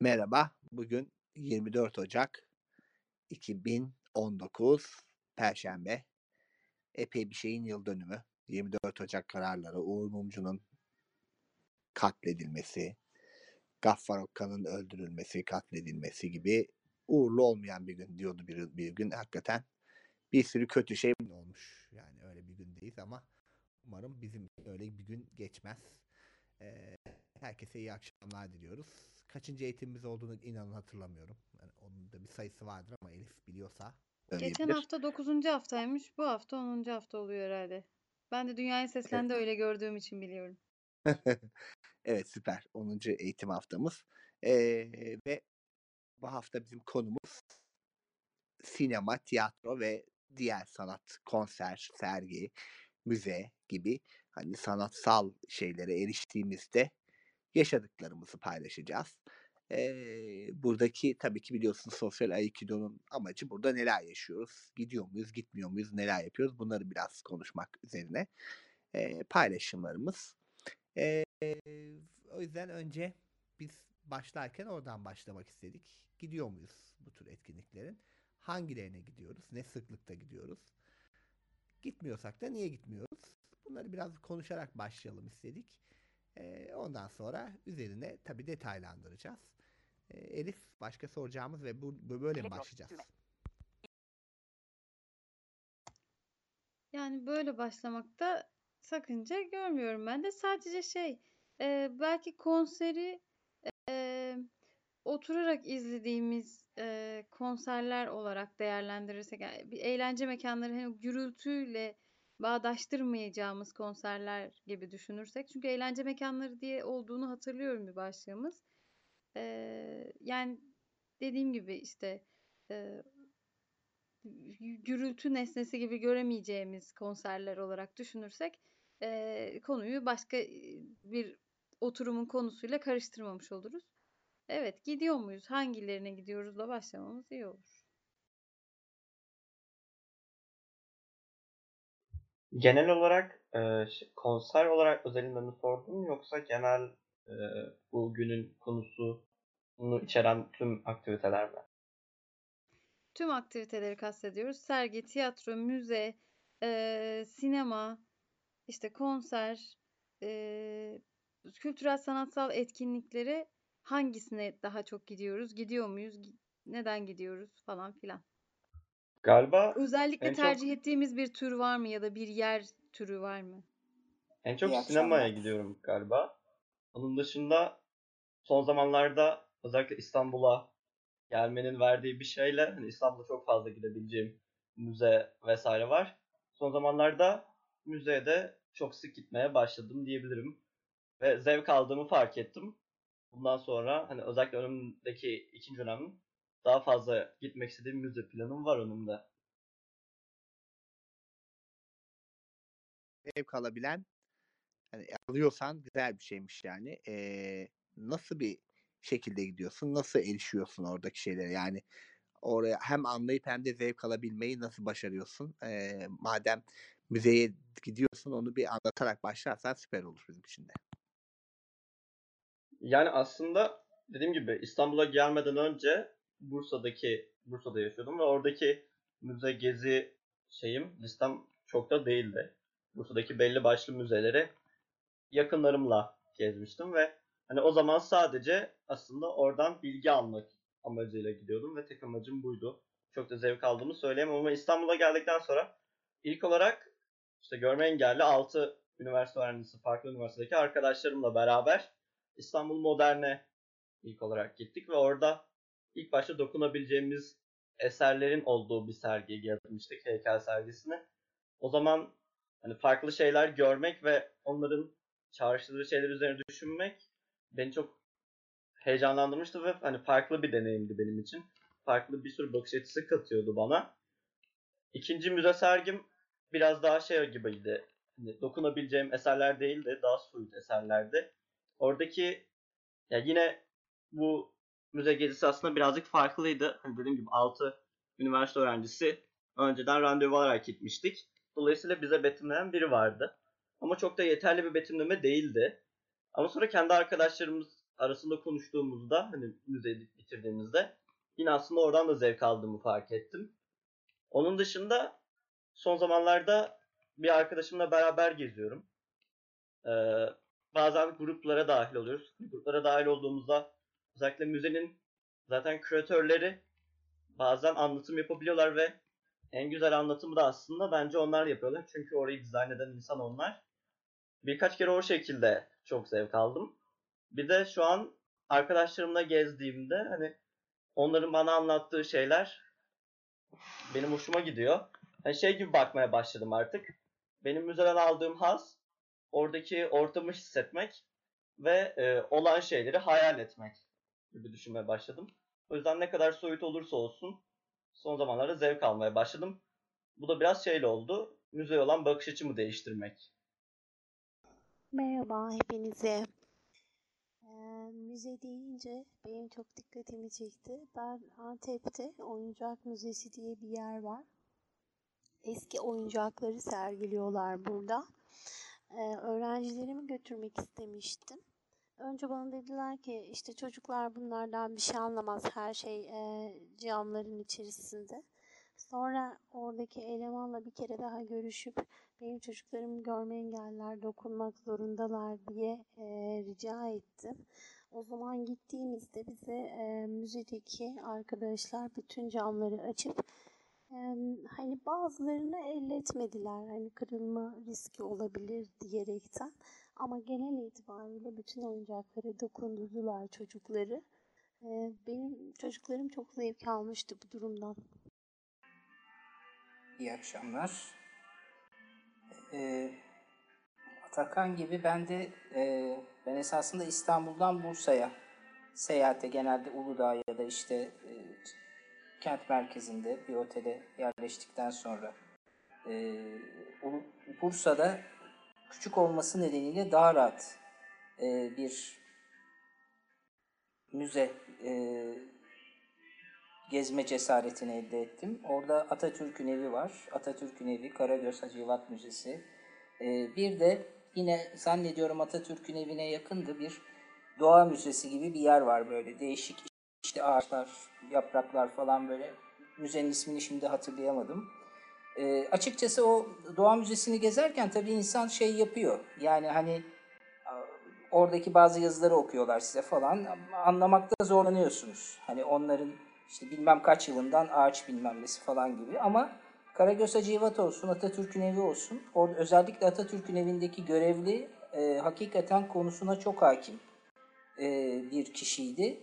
Merhaba, bugün 24 Ocak 2019 Perşembe. Epey bir şeyin yıl dönümü. 24 Ocak kararları, Uğur Mumcu'nun katledilmesi, Gaffar Okkan'ın öldürülmesi, katledilmesi gibi uğurlu olmayan bir gün diyordu bir, bir gün. Hakikaten bir sürü kötü şey olmuş. Yani öyle bir gündeyiz ama umarım bizim öyle bir gün geçmez. Ee, herkese iyi akşamlar diliyoruz. Kaçıncı eğitimimiz olduğunu inanın hatırlamıyorum. Yani onun da bir sayısı vardır ama Elif biliyorsa Geçen hafta 9. haftaymış. Bu hafta 10. hafta oluyor herhalde. Ben de Dünyaya Seslendi öyle gördüğüm için biliyorum. evet süper. 10. eğitim haftamız. Ee, ve bu hafta bizim konumuz sinema, tiyatro ve diğer sanat, konser, sergi, müze gibi hani sanatsal şeylere eriştiğimizde yaşadıklarımızı paylaşacağız. Ee, buradaki tabii ki biliyorsunuz sosyal Aikido'nun amacı burada neler yaşıyoruz, gidiyor muyuz, gitmiyor muyuz, neler yapıyoruz bunları biraz konuşmak üzerine e, paylaşımlarımız. E, o yüzden önce biz başlarken oradan başlamak istedik. Gidiyor muyuz bu tür etkinliklerin? Hangilerine gidiyoruz? Ne sıklıkta gidiyoruz? Gitmiyorsak da niye gitmiyoruz? Bunları biraz konuşarak başlayalım istedik. E, ondan sonra üzerine tabii detaylandıracağız. E, Elif başka soracağımız ve bu, bu böyle mi başlayacağız? Yani böyle başlamakta sakınca görmüyorum ben de. Sadece şey e, belki konseri e, oturarak izlediğimiz e, konserler olarak değerlendirirsek yani bir eğlence mekanları hani gürültüyle bağdaştırmayacağımız konserler gibi düşünürsek çünkü eğlence mekanları diye olduğunu hatırlıyorum bir başlığımız. E, yani dediğim gibi işte e, gürültü nesnesi gibi göremeyeceğimiz konserler olarak düşünürsek e, konuyu başka bir oturumun konusuyla karıştırmamış oluruz. Evet, gidiyor muyuz? Hangilerine gidiyoruzla başlamamız iyi olur. Genel olarak e, konser olarak özelinde mi sordun yoksa genel e, bu günün konusunu içeren tüm aktiviteler mi? Tüm aktiviteleri kastediyoruz. Sergi, tiyatro, müze, e, sinema, işte konser, e, kültürel sanatsal etkinlikleri hangisine daha çok gidiyoruz? Gidiyor muyuz? Neden gidiyoruz falan filan. Galiba özellikle tercih çok... ettiğimiz bir tür var mı ya da bir yer türü var mı? En çok İyi sinemaya akşamlar. gidiyorum galiba. Onun dışında son zamanlarda özellikle İstanbul'a gelmenin verdiği bir şeyle hani İstanbul'da çok fazla gidebileceğim müze vesaire var. Son zamanlarda müzeye de çok sık gitmeye başladım diyebilirim. Ve zevk aldığımı fark ettim. Bundan sonra hani özellikle önümdeki ikinci dönem daha fazla gitmek istediğim müze planım var önümde. Zevk alabilen hani alıyorsan güzel bir şeymiş yani. Ee, nasıl bir şekilde gidiyorsun? Nasıl erişiyorsun oradaki şeylere? Yani oraya hem anlayıp hem de zevk alabilmeyi nasıl başarıyorsun? Ee, madem müzeye gidiyorsun onu bir anlatarak başlarsan süper olur bizim için de. Yani aslında dediğim gibi İstanbul'a gelmeden önce Bursa'daki Bursa'da yaşıyordum ve oradaki müze gezi şeyim listem çok da değildi. Bursa'daki belli başlı müzeleri yakınlarımla gezmiştim ve hani o zaman sadece aslında oradan bilgi almak amacıyla gidiyordum ve tek amacım buydu. Çok da zevk aldığımı söyleyemem ama İstanbul'a geldikten sonra ilk olarak işte görme engelli 6 üniversite öğrencisi farklı üniversitedeki arkadaşlarımla beraber İstanbul Modern'e ilk olarak gittik ve orada ilk başta dokunabileceğimiz eserlerin olduğu bir sergiye gezmiştik heykel sergisini. O zaman hani farklı şeyler görmek ve onların çağrıştırdığı şeyler üzerine düşünmek beni çok heyecanlandırmıştı ve hani farklı bir deneyimdi benim için. Farklı bir sürü bakış açısı katıyordu bana. İkinci müze sergim biraz daha şey gibiydi. Hani dokunabileceğim eserler değildi, daha soyut eserlerdi. Oradaki ya yine bu müze gezisi aslında birazcık farklıydı. Hani dediğim gibi 6 üniversite öğrencisi önceden randevu alarak gitmiştik. Dolayısıyla bize betimleyen biri vardı. Ama çok da yeterli bir betimleme değildi. Ama sonra kendi arkadaşlarımız arasında konuştuğumuzda hani müzeyi bitirdiğimizde yine aslında oradan da zevk aldığımı fark ettim. Onun dışında son zamanlarda bir arkadaşımla beraber geziyorum. Ee, bazen gruplara dahil oluyoruz. Gruplara dahil olduğumuzda özellikle müzenin zaten küratörleri bazen anlatım yapabiliyorlar ve en güzel anlatımı da aslında bence onlar yapıyorlar. Çünkü orayı dizayn eden insan onlar. Birkaç kere o şekilde çok zevk aldım. Bir de şu an arkadaşlarımla gezdiğimde hani onların bana anlattığı şeyler benim hoşuma gidiyor. Hani şey gibi bakmaya başladım artık. Benim müzeden aldığım haz oradaki ortamı hissetmek ve e, olan şeyleri hayal etmek gibi düşünmeye başladım. O yüzden ne kadar soyut olursa olsun son zamanlarda zevk almaya başladım. Bu da biraz şeyle oldu. Müzeye olan bakış açımı değiştirmek. Merhaba hepinize. Ee, müze deyince benim çok dikkatimi çekti. Ben Antep'te Oyuncak Müzesi diye bir yer var. Eski oyuncakları sergiliyorlar burada. Ee, öğrencilerimi götürmek istemiştim. Önce bana dediler ki işte çocuklar bunlardan bir şey anlamaz. Her şey e, camların içerisinde. Sonra oradaki elemanla bir kere daha görüşüp benim çocuklarım görme engelliler dokunmak zorundalar diye e, rica ettim. O zaman gittiğimizde bize e, müzedeki arkadaşlar bütün camları açıp e, hani bazılarını elletmediler. Hani kırılma riski olabilir diyerekten. Ama genel itibariyle bütün oyuncaklara dokundurdular çocukları. E, benim çocuklarım çok zevk almıştı bu durumdan. İyi akşamlar. Ee, Atakan gibi ben de e, ben esasında İstanbul'dan Bursa'ya seyahate genelde Uludağ ya da işte e, kent merkezinde bir otele yerleştikten sonra e, Bursa'da küçük olması nedeniyle daha rahat e, bir müze e, gezme cesaretini elde ettim. Orada Atatürk'ün evi var. Atatürk'ün evi, Karagöz Hacivat Müzesi. Ee, bir de yine zannediyorum Atatürk'ün evine yakındı bir doğa müzesi gibi bir yer var böyle. Değişik işte ağaçlar, yapraklar falan böyle. Müzenin ismini şimdi hatırlayamadım. Ee, açıkçası o doğa müzesini gezerken tabii insan şey yapıyor. Yani hani oradaki bazı yazıları okuyorlar size falan. Anlamakta zorlanıyorsunuz. Hani onların işte bilmem kaç yılından ağaç bilmem nesi falan gibi ama Karagöz Hacivat olsun, Atatürk'ün evi olsun. Orada özellikle Atatürk'ün evindeki görevli e, hakikaten konusuna çok hakim e, bir kişiydi.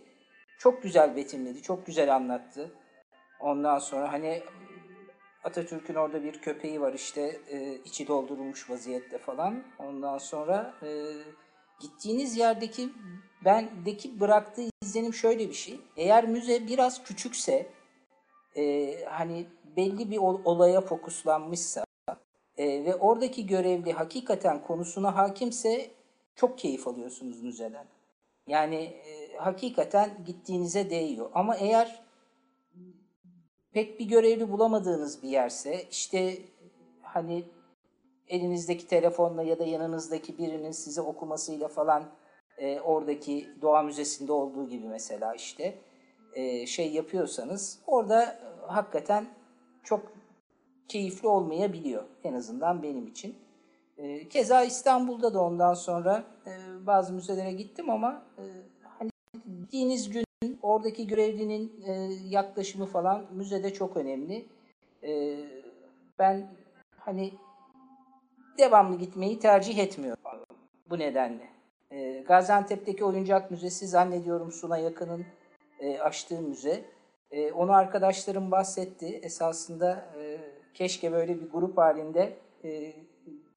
Çok güzel betimledi, çok güzel anlattı. Ondan sonra hani Atatürk'ün orada bir köpeği var işte e, içi doldurulmuş vaziyette falan. Ondan sonra e, gittiğiniz yerdeki bendeki bıraktığı izlenim şöyle bir şey. Eğer müze biraz küçükse e, hani belli bir ol- olaya fokuslanmışsa e, ve oradaki görevli hakikaten konusuna hakimse çok keyif alıyorsunuz müzeden. Yani e, hakikaten gittiğinize değiyor. Ama eğer pek bir görevli bulamadığınız bir yerse işte hani elinizdeki telefonla ya da yanınızdaki birinin size okumasıyla falan e, oradaki doğa müzesinde olduğu gibi mesela işte e, şey yapıyorsanız orada hakikaten çok keyifli olmayabiliyor en azından benim için. E, keza İstanbul'da da ondan sonra e, bazı müzelere gittim ama e, hani gittiğiniz gün oradaki görevlinin e, yaklaşımı falan müzede çok önemli. E, ben hani devamlı gitmeyi tercih etmiyorum bu nedenle. E, Gaziantep'teki Oyuncak Müzesi zannediyorum Suna Yakın'ın e, açtığı müze. E, onu arkadaşlarım bahsetti. Esasında e, keşke böyle bir grup halinde e,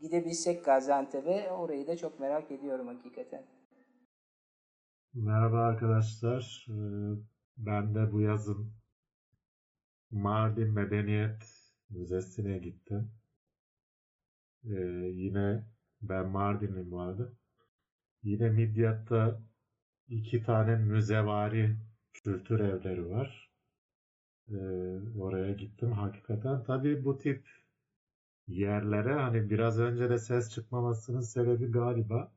gidebilsek Gaziantep'e. Orayı da çok merak ediyorum hakikaten. Merhaba arkadaşlar. Ee, Ben de bu yazın Mardin Medeniyet Müzesi'ne gittim. Ee, yine ben Mardinliyim bu arada. Yine Midyat'ta iki tane müzevari kültür evleri var. Ee, oraya gittim hakikaten. Tabii bu tip yerlere hani biraz önce de ses çıkmamasının sebebi galiba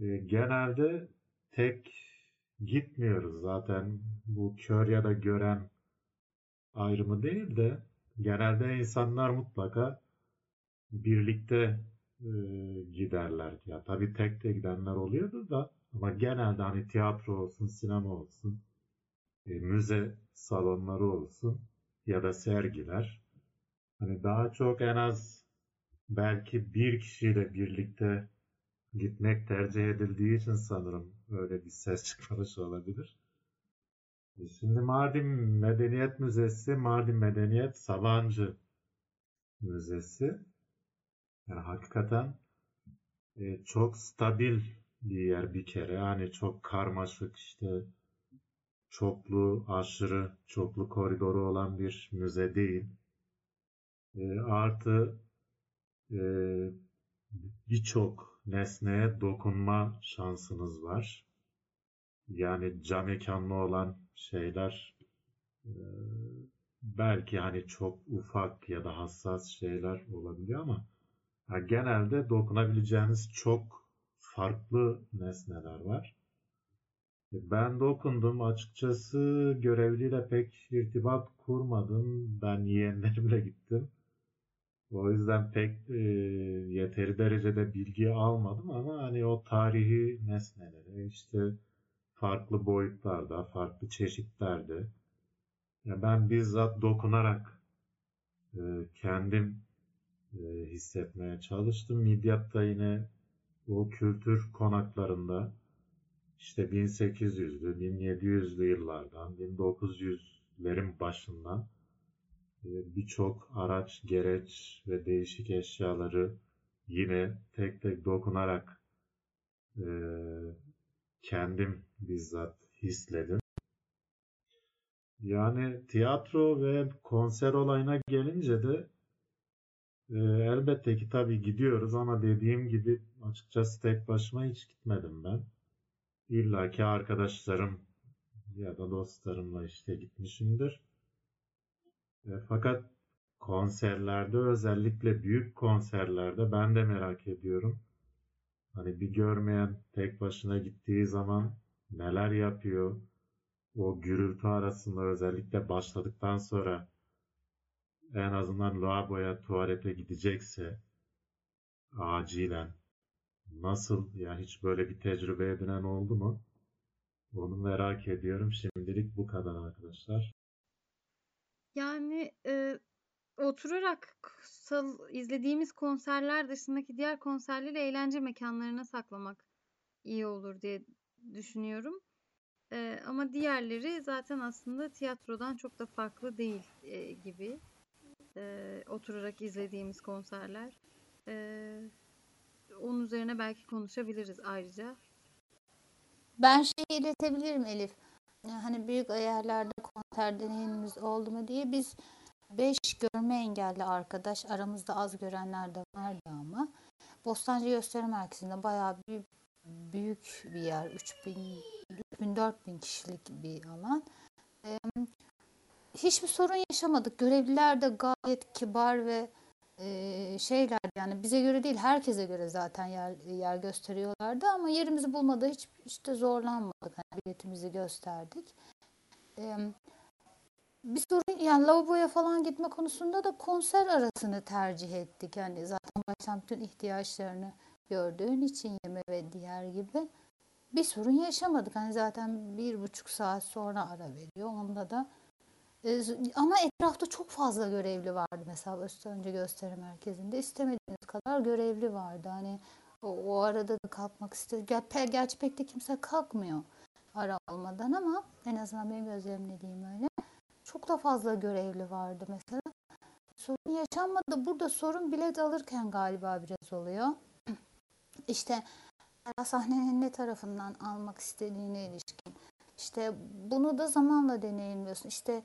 e, genelde tek gitmiyoruz. Zaten bu kör ya da gören ayrımı değil de genelde insanlar mutlaka birlikte e, giderler. Ya tabii tek de gidenler oluyordu da ama genelde hani tiyatro olsun, sinema olsun, e, müze salonları olsun ya da sergiler. Hani daha çok en az belki bir kişiyle birlikte gitmek tercih edildiği için sanırım öyle bir ses çıkmış olabilir. E, şimdi Mardin Medeniyet Müzesi, Mardin Medeniyet Sabancı Müzesi. Yani hakikaten e, çok stabil bir yer bir kere. Yani çok karmaşık işte çoklu, aşırı çoklu koridoru olan bir müze değil. E, artı e, birçok nesneye dokunma şansınız var. Yani cam mekanlı olan şeyler e, belki hani çok ufak ya da hassas şeyler olabiliyor ama genelde dokunabileceğiniz çok farklı nesneler var. Ben dokundum. Açıkçası görevliyle pek irtibat kurmadım. Ben yeğenlerimle gittim. O yüzden pek e, yeteri derecede bilgi almadım ama hani o tarihi nesneleri işte farklı boyutlarda, farklı çeşitlerde ya ben bizzat dokunarak e, kendim e, hissetmeye çalıştım. Midyat'ta yine o kültür konaklarında işte 1800'lü, 1700'lü yıllardan, 1900'lerin başından birçok araç, gereç ve değişik eşyaları yine tek tek dokunarak e, kendim bizzat hisledim. Yani tiyatro ve konser olayına gelince de e, elbette ki tabii gidiyoruz ama dediğim gibi açıkçası tek başıma hiç gitmedim ben. İlla ki arkadaşlarım ya da dostlarımla işte gitmişimdir. E, fakat konserlerde özellikle büyük konserlerde ben de merak ediyorum. Hani bir görmeyen tek başına gittiği zaman neler yapıyor? O gürültü arasında özellikle başladıktan sonra en azından lavaboya, tuvalete gidecekse acilen nasıl ya hiç böyle bir tecrübe edinen oldu mu? Onu merak ediyorum. Şimdilik bu kadar arkadaşlar. Yani e, oturarak sal, izlediğimiz konserler dışındaki diğer konserleri eğlence mekanlarına saklamak iyi olur diye düşünüyorum. E, ama diğerleri zaten aslında tiyatrodan çok da farklı değil e, gibi. E, oturarak izlediğimiz konserler. E, onun üzerine belki konuşabiliriz ayrıca. Ben şey iletebilirim Elif. Hani büyük yerlerde konser deneyimimiz oldu mu diye biz 5 görme engelli arkadaş aramızda az görenler de vardı ama Bostancı Gösteri Merkezi'nde bayağı bir büyük bir yer. 3000 3000 4000 kişilik bir alan. Ee, hiçbir sorun yaşamadık. Görevliler de gayet kibar ve e, şeyler yani bize göre değil herkese göre zaten yer, yer gösteriyorlardı ama yerimizi bulmada hiç işte zorlanmadık. Yani biletimizi gösterdik. Ee, bir sorun yani lavaboya falan gitme konusunda da konser arasını tercih ettik. Yani zaten baştan bütün ihtiyaçlarını gördüğün için yeme ve diğer gibi bir sorun yaşamadık. Hani zaten bir buçuk saat sonra ara veriyor. Onda da e, ama etrafta çok fazla görevli vardı. Mesela Öztönce Gösteri Merkezi'nde istemediğiniz kadar görevli vardı. Hani o, o arada da kalkmak istedi. Ger gerçi pek de kimse kalkmıyor ara olmadan ama en azından benim gözlemlediğim öyle. Çok da fazla görevli vardı mesela. Sorun yaşanmadı. Burada sorun bilet alırken galiba biraz oluyor. İşte sahnenin ne tarafından almak istediğine ilişkin. İşte bunu da zamanla deneyimliyorsun. İşte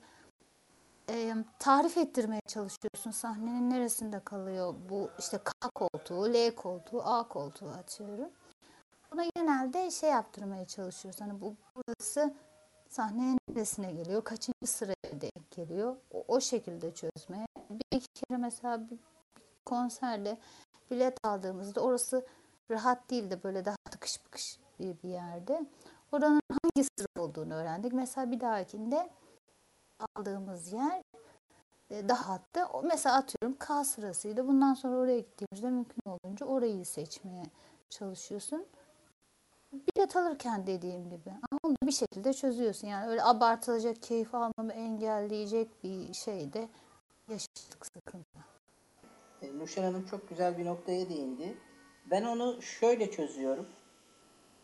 e, tarif ettirmeye çalışıyorsun. Sahnenin neresinde kalıyor bu işte K koltuğu, L koltuğu, A koltuğu açıyorum. Buna genelde şey yaptırmaya çalışıyoruz. Hani bu burası sahnenin neresine geliyor, kaçıncı sıraya denk geliyor. O, o şekilde çözmeye. Bir iki kere mesela bir, konserde bilet aldığımızda orası rahat değildi. Böyle daha tıkış bıkış bir, bir yerde. Oranın hangi sıra olduğunu öğrendik. Mesela bir dahakinde aldığımız yer e, daha hatta mesela atıyorum K sırasıydı. Bundan sonra oraya gittiğimizde mümkün olduğunca orayı seçmeye çalışıyorsun. Bilet alırken dediğim gibi. Ama onu bir şekilde çözüyorsun. Yani öyle abartılacak, keyif almamı engelleyecek bir şey de yaşadık sıkıntı. E, Nuşen Hanım çok güzel bir noktaya değindi. Ben onu şöyle çözüyorum.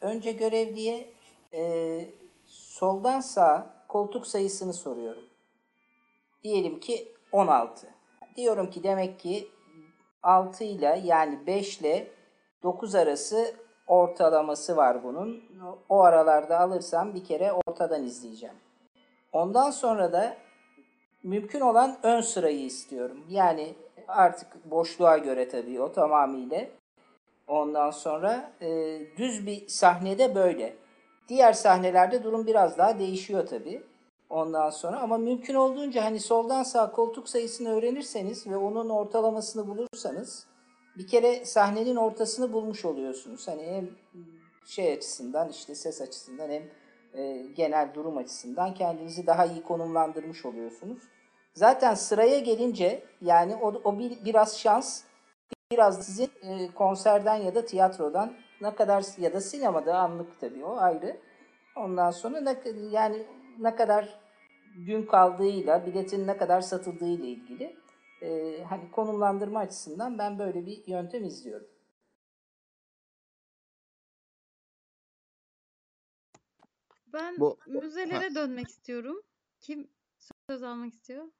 Önce görevliye e, soldan sağa koltuk sayısını soruyorum. Diyelim ki 16. Diyorum ki demek ki 6 ile yani 5 ile 9 arası ortalaması var bunun. O aralarda alırsam bir kere ortadan izleyeceğim. Ondan sonra da mümkün olan ön sırayı istiyorum. Yani artık boşluğa göre tabii o tamamıyla. Ondan sonra e, düz bir sahnede böyle. Diğer sahnelerde durum biraz daha değişiyor tabii. Ondan sonra ama mümkün olduğunca hani soldan sağ koltuk sayısını öğrenirseniz ve onun ortalamasını bulursanız bir kere sahnenin ortasını bulmuş oluyorsunuz. Hani hem şey açısından işte ses açısından hem e, genel durum açısından kendinizi daha iyi konumlandırmış oluyorsunuz. Zaten sıraya gelince yani o, o bir, biraz şans, biraz sizin e, konserden ya da tiyatrodan ne kadar ya da sinemada anlık tabii o ayrı. Ondan sonra ne, yani ne kadar gün kaldığıyla, biletin ne kadar satıldığıyla ilgili e, hani konumlandırma açısından ben böyle bir yöntem izliyorum. Ben Bu- müzelere dönmek istiyorum. Kim söz almak istiyor?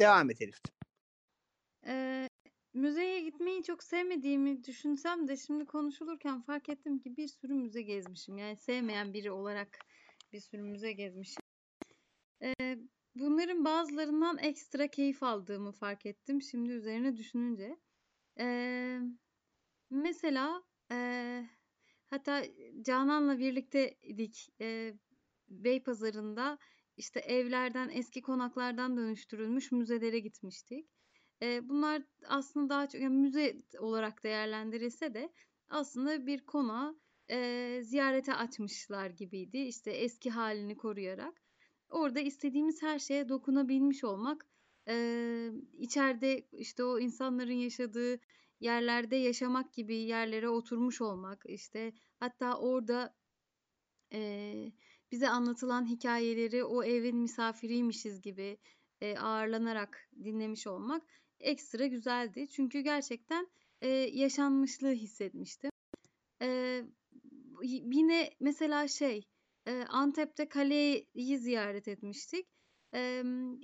Devam et Elif. Ee, müzeye gitmeyi çok sevmediğimi düşünsem de şimdi konuşulurken fark ettim ki bir sürü müze gezmişim. Yani sevmeyen biri olarak bir sürü müze gezmişim. Ee, bunların bazılarından ekstra keyif aldığımı fark ettim şimdi üzerine düşününce. Ee, mesela e, hatta Canan'la birlikteydik e, Beypazarı'nda işte evlerden eski konaklardan dönüştürülmüş müzelere gitmiştik. E, bunlar aslında daha çok yani müze olarak değerlendirilse de aslında bir konağı e, ziyarete açmışlar gibiydi. İşte eski halini koruyarak. Orada istediğimiz her şeye dokunabilmiş olmak, e, içeride işte o insanların yaşadığı yerlerde yaşamak gibi yerlere oturmuş olmak, işte hatta orada e, bize anlatılan hikayeleri o evin misafiriymişiz gibi e, ağırlanarak dinlemiş olmak ekstra güzeldi. Çünkü gerçekten e, yaşanmışlığı hissetmiştim. E, yine mesela şey Antep'te kaleyi ziyaret etmiştik.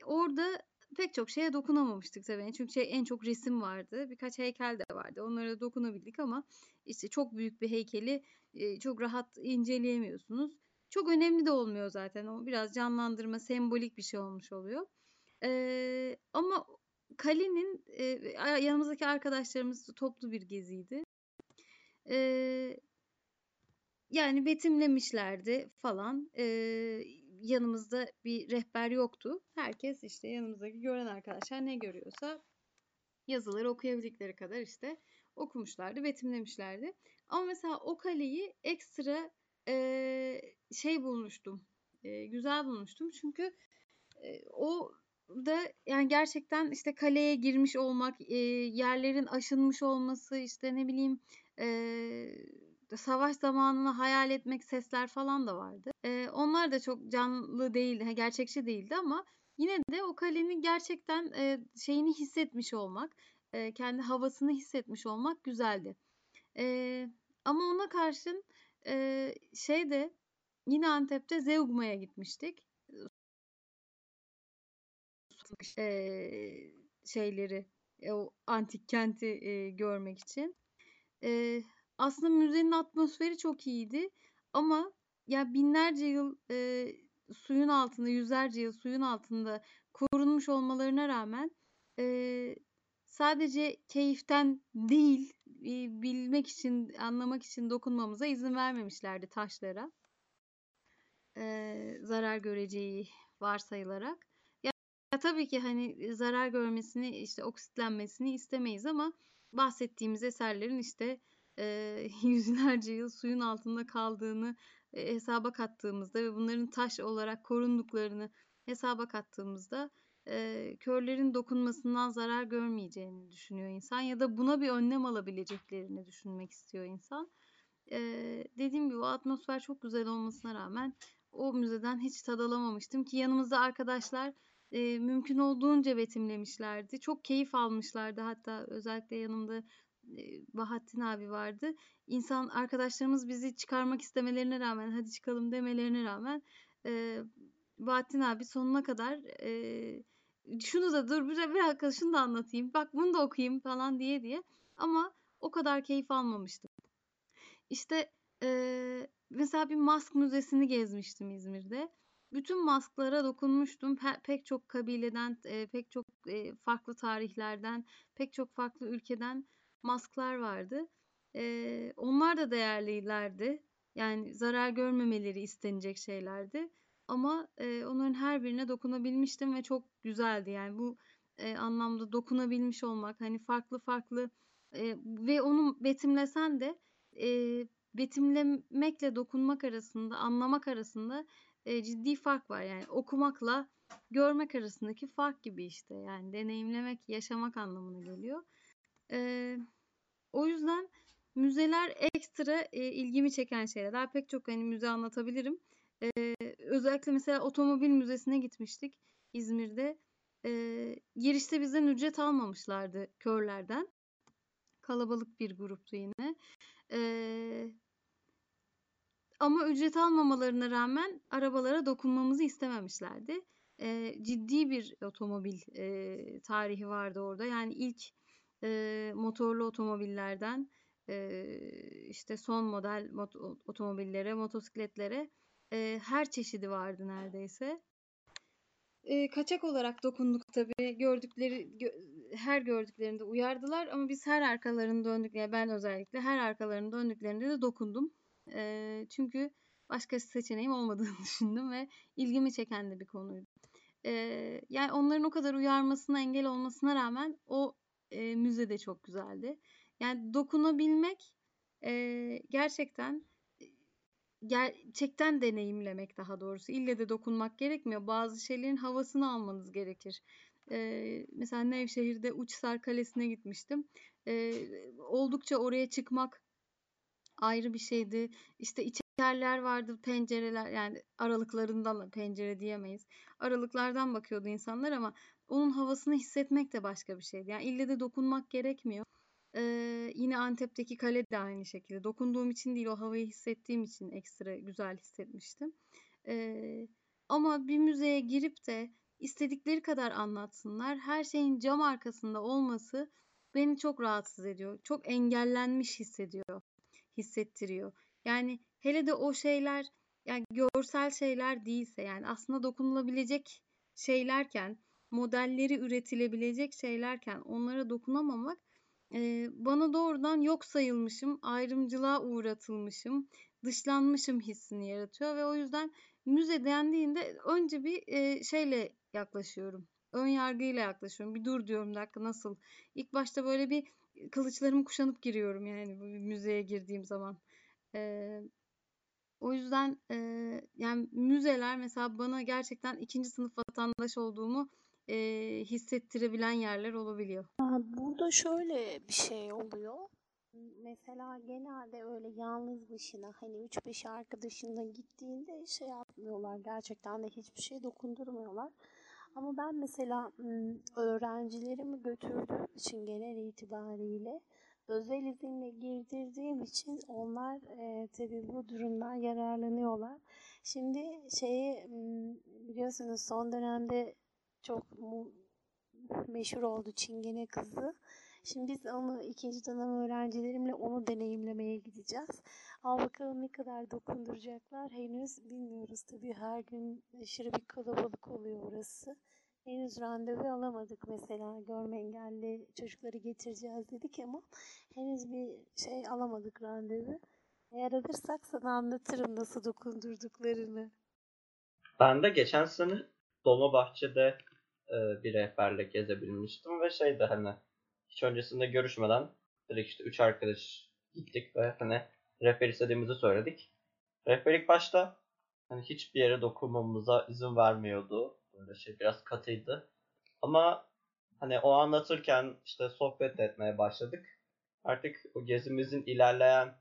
Orada pek çok şeye dokunamamıştık tabii. Çünkü şey, en çok resim vardı. Birkaç heykel de vardı. Onlara dokunabildik ama işte çok büyük bir heykeli çok rahat inceleyemiyorsunuz. Çok önemli de olmuyor zaten. O biraz canlandırma, sembolik bir şey olmuş oluyor. Ama kalenin yanımızdaki arkadaşlarımız toplu bir geziydi. Yani betimlemişlerdi falan. E, yanımızda bir rehber yoktu. Herkes işte yanımızdaki gören arkadaşlar ne görüyorsa yazıları okuyabildikleri kadar işte okumuşlardı, betimlemişlerdi. Ama mesela o kaleyi ekstra e, şey bulmuştum, e, güzel bulmuştum. Çünkü e, o da yani gerçekten işte kaleye girmiş olmak, e, yerlerin aşınmış olması, işte ne bileyim e, savaş zamanını hayal etmek sesler falan da vardı. E, onlar da çok canlı değildi, gerçekçi değildi ama yine de o kalenin gerçekten e, şeyini hissetmiş olmak, e, kendi havasını hissetmiş olmak güzeldi. E, ama ona karşın e, şey de yine Antep'te Zeugma'ya gitmiştik e, şeyleri, o antik kenti e, görmek için. E, aslında müzenin atmosferi çok iyiydi ama ya binlerce yıl e, suyun altında, yüzlerce yıl suyun altında korunmuş olmalarına rağmen e, sadece keyiften değil, e, bilmek için, anlamak için dokunmamıza izin vermemişlerdi taşlara. E, zarar göreceği varsayılarak. Ya tabii ki hani zarar görmesini, işte oksitlenmesini istemeyiz ama bahsettiğimiz eserlerin işte e, yüzlerce yıl suyun altında kaldığını e, hesaba kattığımızda ve bunların taş olarak korunduklarını hesaba kattığımızda e, körlerin dokunmasından zarar görmeyeceğini düşünüyor insan ya da buna bir önlem alabileceklerini düşünmek istiyor insan. E, dediğim gibi o atmosfer çok güzel olmasına rağmen o müzeden hiç tad alamamıştım ki yanımızda arkadaşlar e, mümkün olduğunca betimlemişlerdi. Çok keyif almışlardı hatta özellikle yanımda Bahattin abi vardı. İnsan arkadaşlarımız bizi çıkarmak istemelerine rağmen hadi çıkalım demelerine rağmen e, Bahattin abi sonuna kadar e, şunu da dur bir, bir dakika şunu da anlatayım bak bunu da okuyayım falan diye diye ama o kadar keyif almamıştım. İşte e, mesela bir mask müzesini gezmiştim İzmir'de. Bütün masklara dokunmuştum. Pe- pek çok kabileden, e, pek çok e, farklı tarihlerden, pek çok farklı ülkeden masklar vardı. E, onlar da değerlilerdi. Yani zarar görmemeleri istenecek şeylerdi. Ama e, onların her birine dokunabilmiştim ve çok güzeldi. Yani bu e, anlamda dokunabilmiş olmak, hani farklı farklı e, ve onu betimlesen de e, betimlemekle dokunmak arasında, anlamak arasında e, ciddi fark var. Yani okumakla görmek arasındaki fark gibi işte. Yani deneyimlemek, yaşamak anlamına geliyor. E, o yüzden müzeler ekstra e, ilgimi çeken şeyler. Daha pek çok hani müze anlatabilirim. E, özellikle mesela otomobil müzesine gitmiştik İzmir'de. E, girişte bizden ücret almamışlardı körlerden. Kalabalık bir gruptu yine. E, ama ücret almamalarına rağmen arabalara dokunmamızı istememişlerdi. E, ciddi bir otomobil e, tarihi vardı orada. Yani ilk e, motorlu otomobillerden e, işte son model mot- otomobillere, motosikletlere e, her çeşidi vardı neredeyse. E, kaçak olarak dokunduk tabii. Gördükleri gö- her gördüklerinde uyardılar ama biz her arkalarını döndük yani ben özellikle her arkalarını döndüklerinde de dokundum. E, çünkü başka seçeneğim olmadığını düşündüm ve ilgimi çeken de bir konuydu. E, yani onların o kadar uyarmasına engel olmasına rağmen o e, müze de çok güzeldi. Yani dokunabilmek e, gerçekten gerçekten deneyimlemek daha doğrusu. İlle de dokunmak gerekmiyor. Bazı şeylerin havasını almanız gerekir. Ee, mesela Nevşehir'de Uçsar Kalesi'ne gitmiştim. Ee, oldukça oraya çıkmak ayrı bir şeydi. İşte içerler vardı, pencereler yani aralıklarından pencere diyemeyiz. Aralıklardan bakıyordu insanlar ama onun havasını hissetmek de başka bir şeydi. Yani ille de dokunmak gerekmiyor. Ee, yine Antep'teki kale de aynı şekilde. Dokunduğum için değil o havayı hissettiğim için ekstra güzel hissetmiştim. Ee, ama bir müzeye girip de istedikleri kadar anlatsınlar. Her şeyin cam arkasında olması beni çok rahatsız ediyor. Çok engellenmiş hissediyor, hissettiriyor. Yani hele de o şeyler yani görsel şeyler değilse yani aslında dokunulabilecek şeylerken, modelleri üretilebilecek şeylerken onlara dokunamamak bana doğrudan yok sayılmışım, ayrımcılığa uğratılmışım, dışlanmışım hissini yaratıyor ve o yüzden müze dendiğinde önce bir şeyle yaklaşıyorum. Ön yargıyla yaklaşıyorum. Bir dur diyorum dakika nasıl? İlk başta böyle bir kılıçlarımı kuşanıp giriyorum yani müzeye girdiğim zaman. O yüzden yani müzeler mesela bana gerçekten ikinci sınıf vatandaş olduğumu e, hissettirebilen yerler olabiliyor. Burada şöyle bir şey oluyor. Mesela genelde öyle yalnız başına hani 3-5 arkadaşınla gittiğinde şey yapmıyorlar. Gerçekten de hiçbir şey dokundurmuyorlar. Ama ben mesela öğrencilerimi götürdüğüm için genel itibariyle özel izinle girdirdiğim için onlar e, tabii bu durumdan yararlanıyorlar. Şimdi şeyi biliyorsunuz son dönemde çok meşhur oldu Çingene kızı. Şimdi biz onu ikinci dönem öğrencilerimle onu deneyimlemeye gideceğiz. Al bakalım ne kadar dokunduracaklar henüz bilmiyoruz. Tabii her gün aşırı bir kalabalık oluyor orası. Henüz randevu alamadık mesela görme engelli çocukları getireceğiz dedik ama henüz bir şey alamadık randevu. Eğer alırsak sana anlatırım nasıl dokundurduklarını. Ben de geçen sene Dolmabahçe'de e, bir rehberle gezebilmiştim ve şeydi hani hiç öncesinde görüşmeden direkt işte üç arkadaş gittik ve hani rehber istediğimizi söyledik. Rehber ilk başta hani hiçbir yere dokunmamıza izin vermiyordu. Böyle şey biraz katıydı. Ama hani o anlatırken işte sohbet etmeye başladık. Artık o gezimizin ilerleyen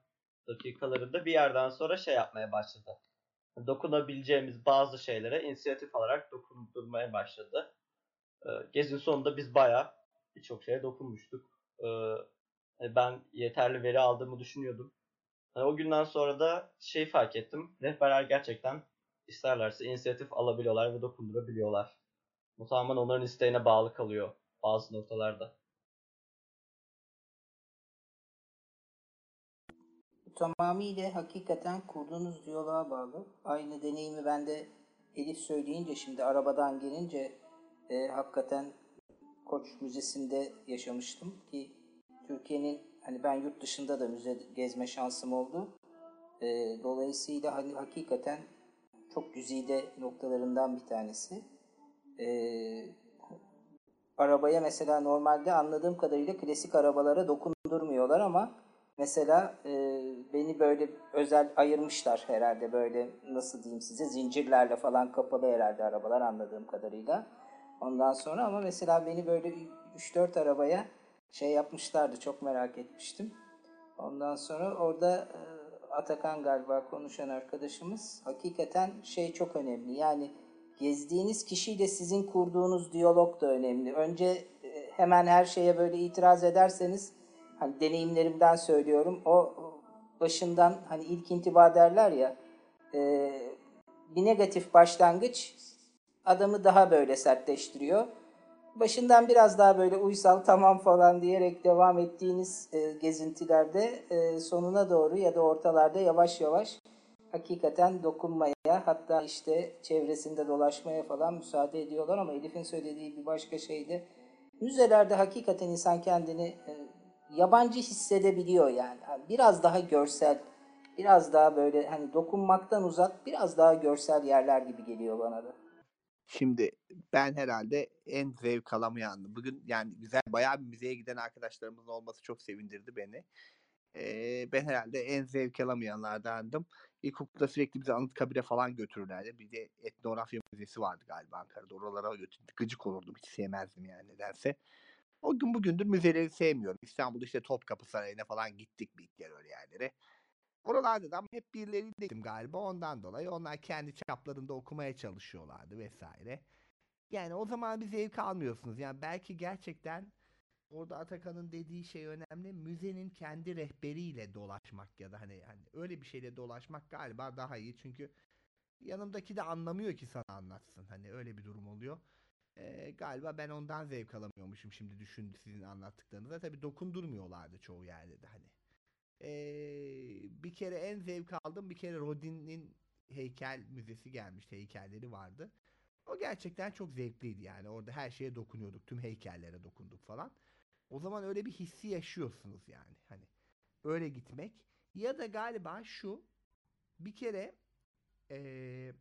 dakikalarında bir yerden sonra şey yapmaya başladı. Dokunabileceğimiz bazı şeylere inisiyatif alarak dokundurmaya başladı. Ee, gezin sonunda biz bayağı birçok şeye dokunmuştuk. Ee, ben yeterli veri aldığımı düşünüyordum. Yani o günden sonra da şey fark ettim. Rehberler gerçekten isterlerse inisiyatif alabiliyorlar ve dokundurabiliyorlar. Bu tamamen onların isteğine bağlı kalıyor bazı noktalarda. Tamamıyla hakikaten kurduğunuz diyaloğa bağlı. Aynı deneyimi ben de Elif söyleyince şimdi arabadan gelince e, hakikaten Koç Müzesi'nde yaşamıştım ki Türkiye'nin hani ben yurt dışında da müze gezme şansım oldu. E, dolayısıyla hani hakikaten çok güzide noktalarından bir tanesi. E, arabaya mesela normalde anladığım kadarıyla klasik arabalara dokundurmuyorlar ama mesela e, beni böyle özel ayırmışlar herhalde böyle nasıl diyeyim size zincirlerle falan kapalı herhalde arabalar anladığım kadarıyla. Ondan sonra ama mesela beni böyle 3-4 arabaya şey yapmışlardı çok merak etmiştim. Ondan sonra orada e, Atakan galiba konuşan arkadaşımız hakikaten şey çok önemli. Yani gezdiğiniz kişiyle sizin kurduğunuz diyalog da önemli. Önce e, hemen her şeye böyle itiraz ederseniz hani deneyimlerimden söylüyorum. O başından hani ilk intiba derler ya e, bir negatif başlangıç adamı daha böyle sertleştiriyor. Başından biraz daha böyle uysal tamam falan diyerek devam ettiğiniz e, gezintilerde e, sonuna doğru ya da ortalarda yavaş yavaş hakikaten dokunmaya hatta işte çevresinde dolaşmaya falan müsaade ediyorlar ama Elif'in söylediği bir başka şey de müzelerde hakikaten insan kendini e, yabancı hissedebiliyor yani. Biraz daha görsel, biraz daha böyle hani dokunmaktan uzak, biraz daha görsel yerler gibi geliyor bana da. Şimdi ben herhalde en zevk alamayandı. Bugün yani güzel bayağı bir müzeye giden arkadaşlarımızın olması çok sevindirdi beni. Ee, ben herhalde en zevk alamayanlardandım. İlkokulda sürekli bizi Anıtkabir'e falan götürürlerdi. Bir de etnografya müzesi vardı galiba Ankara'da. Oralara götürdük. Gıcık olurdum. Hiç sevmezdim yani nedense. O gün bugündür müzeleri sevmiyorum. İstanbul'da işte Topkapı Sarayı'na falan gittik bir kere öyle yerlere. Oralarda da hep birileriyle galiba ondan dolayı. Onlar kendi çaplarında okumaya çalışıyorlardı vesaire. Yani o zaman bir zevk almıyorsunuz. Yani belki gerçekten orada Atakan'ın dediği şey önemli. Müzenin kendi rehberiyle dolaşmak ya da hani, hani öyle bir şeyle dolaşmak galiba daha iyi. Çünkü yanımdaki de anlamıyor ki sana anlatsın. Hani öyle bir durum oluyor. Ee, galiba ben ondan zevk alamıyormuşum şimdi düşün sizin anlattıklarınıza. Tabii dokundurmuyorlardı çoğu yerde de hani. Bir kere en zevk aldım. Bir kere Rodin'in heykel müzesi gelmişti. Heykelleri vardı. O gerçekten çok zevkliydi yani. Orada her şeye dokunuyorduk. Tüm heykellere dokunduk falan. O zaman öyle bir hissi yaşıyorsunuz yani. Hani öyle gitmek. Ya da galiba şu bir kere ee,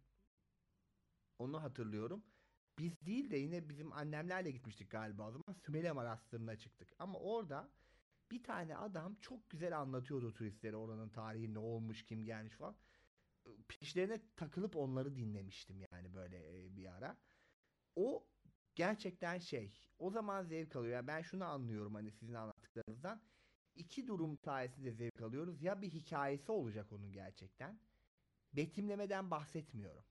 onu hatırlıyorum. Biz değil de yine bizim annemlerle gitmiştik galiba o zaman. Sümele Manastırı'na çıktık. Ama orada bir tane adam çok güzel anlatıyordu turistlere oranın tarihi ne olmuş, kim gelmiş falan. Peşlerine takılıp onları dinlemiştim yani böyle bir ara. O gerçekten şey. O zaman zevk alıyor. Yani ben şunu anlıyorum hani sizin anlattıklarınızdan. İki durum sayesinde zevk alıyoruz. Ya bir hikayesi olacak onun gerçekten. Betimlemeden bahsetmiyorum.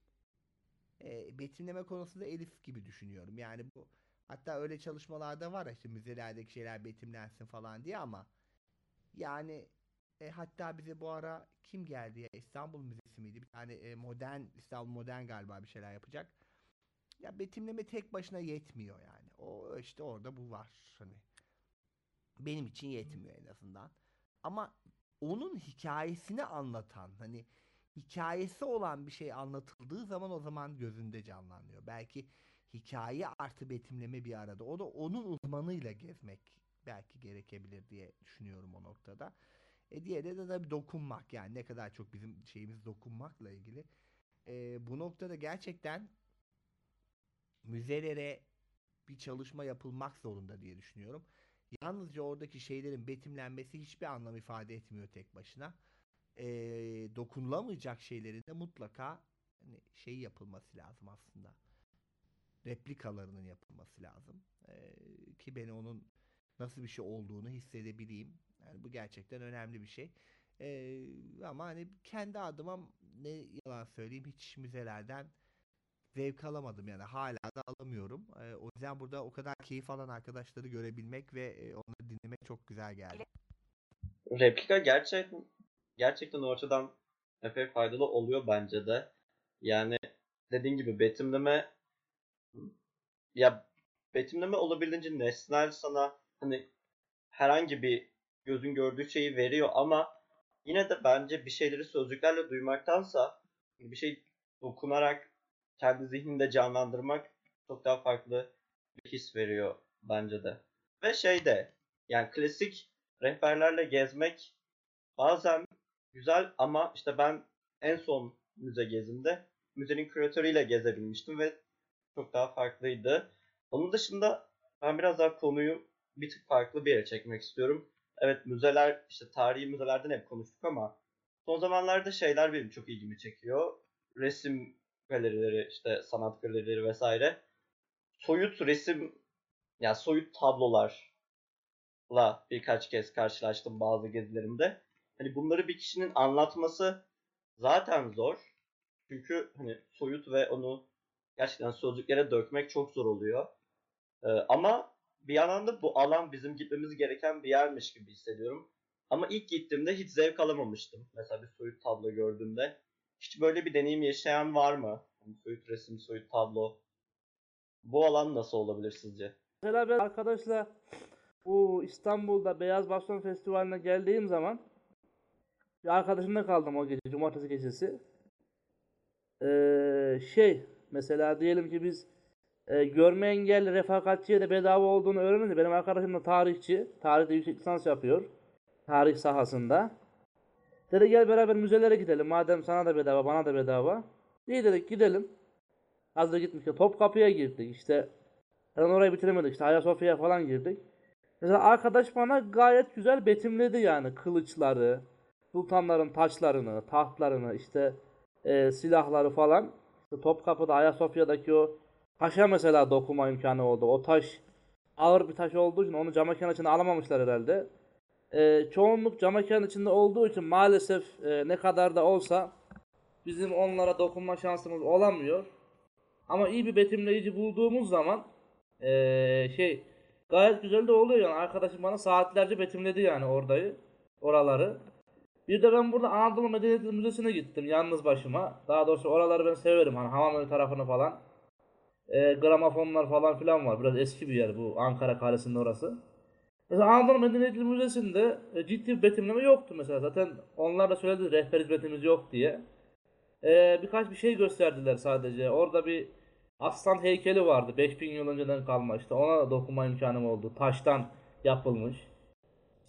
E, betimleme konusunda Elif gibi düşünüyorum. Yani bu hatta öyle çalışmalarda var işte müzelerdeki şeyler betimlensin falan diye ama yani e, hatta bize bu ara kim geldi ya İstanbul Müzesi miydi? Bir tane e, modern İstanbul Modern galiba bir şeyler yapacak. Ya betimleme tek başına yetmiyor yani. O işte orada bu var hani. Benim için yetmiyor en azından. Ama onun hikayesini anlatan hani hikayesi olan bir şey anlatıldığı zaman o zaman gözünde canlanıyor. Belki hikaye artı betimleme bir arada. O da onun uzmanıyla gezmek belki gerekebilir diye düşünüyorum o noktada. E diğeri de tabii dokunmak yani ne kadar çok bizim şeyimiz dokunmakla ilgili. E, bu noktada gerçekten müzelere bir çalışma yapılmak zorunda diye düşünüyorum. Yalnızca oradaki şeylerin betimlenmesi hiçbir anlam ifade etmiyor tek başına. Ee, dokunulamayacak şeylerin de mutlaka hani şey yapılması lazım aslında. Replikalarının yapılması lazım. Ee, ki beni onun nasıl bir şey olduğunu hissedebileyim. Yani bu gerçekten önemli bir şey. Ee, ama hani kendi adıma ne yalan söyleyeyim hiç müzelerden zevk alamadım yani hala da alamıyorum. Ee, o yüzden burada o kadar keyif alan arkadaşları görebilmek ve e, onları dinlemek çok güzel geldi. Replika gerçekten gerçekten o açıdan epey faydalı oluyor bence de. Yani dediğin gibi betimleme ya betimleme olabildiğince nesnel sana hani herhangi bir gözün gördüğü şeyi veriyor ama yine de bence bir şeyleri sözcüklerle duymaktansa bir şey dokunarak kendi zihninde canlandırmak çok daha farklı bir his veriyor bence de. Ve şey de yani klasik rehberlerle gezmek bazen güzel ama işte ben en son müze gezimde müzenin küratörüyle gezebilmiştim ve çok daha farklıydı. Onun dışında ben biraz daha konuyu bir tık farklı bir yere çekmek istiyorum. Evet müzeler işte tarihi müzelerden hep konuştuk ama son zamanlarda şeyler benim çok ilgimi çekiyor. Resim galerileri işte sanat galerileri vesaire. Soyut resim yani soyut tablolarla birkaç kez karşılaştım bazı gezilerimde. Hani bunları bir kişinin anlatması zaten zor. Çünkü hani soyut ve onu gerçekten sözcüklere dökmek çok zor oluyor. Ee, ama bir yandan da bu alan bizim gitmemiz gereken bir yermiş gibi hissediyorum. Ama ilk gittiğimde hiç zevk alamamıştım. Mesela bir soyut tablo gördüğümde. Hiç böyle bir deneyim yaşayan var mı? Yani soyut resim, soyut tablo. Bu alan nasıl olabilir sizce? Mesela ben arkadaşla bu İstanbul'da Beyaz Baston Festivali'ne geldiğim zaman bir arkadaşımda kaldım o gece, cumartesi gecesi. Ee, şey, mesela diyelim ki biz e, görme engelli refakatçiye de bedava olduğunu öğrenince benim arkadaşım da tarihçi, tarihte yüksek lisans yapıyor. Tarih sahasında. Dedi gel beraber müzelere gidelim madem sana da bedava bana da bedava. İyi dedik gidelim. Hazır gitmişken Topkapı'ya girdik işte. Ben orayı bitiremedik işte Ayasofya'ya falan girdik. Mesela arkadaş bana gayet güzel betimledi yani kılıçları, sultanların taçlarını, tahtlarını, işte e, silahları falan. Topkapı'da Ayasofya'daki o taşa mesela dokuma imkanı oldu. O taş ağır bir taş olduğu için onu cam mekan içine alamamışlar herhalde. E, çoğunluk cam mekan içinde olduğu için maalesef e, ne kadar da olsa bizim onlara dokunma şansımız olamıyor. Ama iyi bir betimleyici bulduğumuz zaman eee, şey gayet güzel de oluyor yani. Arkadaşım bana saatlerce betimledi yani oradayı, oraları. Bir de ben burada Anadolu Medeniyetleri Müzesi'ne gittim yalnız başıma. Daha doğrusu oraları ben severim hani Hamamönü tarafını falan. Eee gramofonlar falan filan var. Biraz eski bir yer bu Ankara Kalesi'nin orası. Mesela Anadolu Medeniyetleri Müzesi'nde e, ciddi bir betimleme yoktu mesela. Zaten onlar da söyledi rehber hizmetimiz yok diye. Ee, birkaç bir şey gösterdiler sadece. Orada bir aslan heykeli vardı. 5000 yıl önceden kalma işte. Ona da dokunma imkanım oldu. Taştan yapılmış.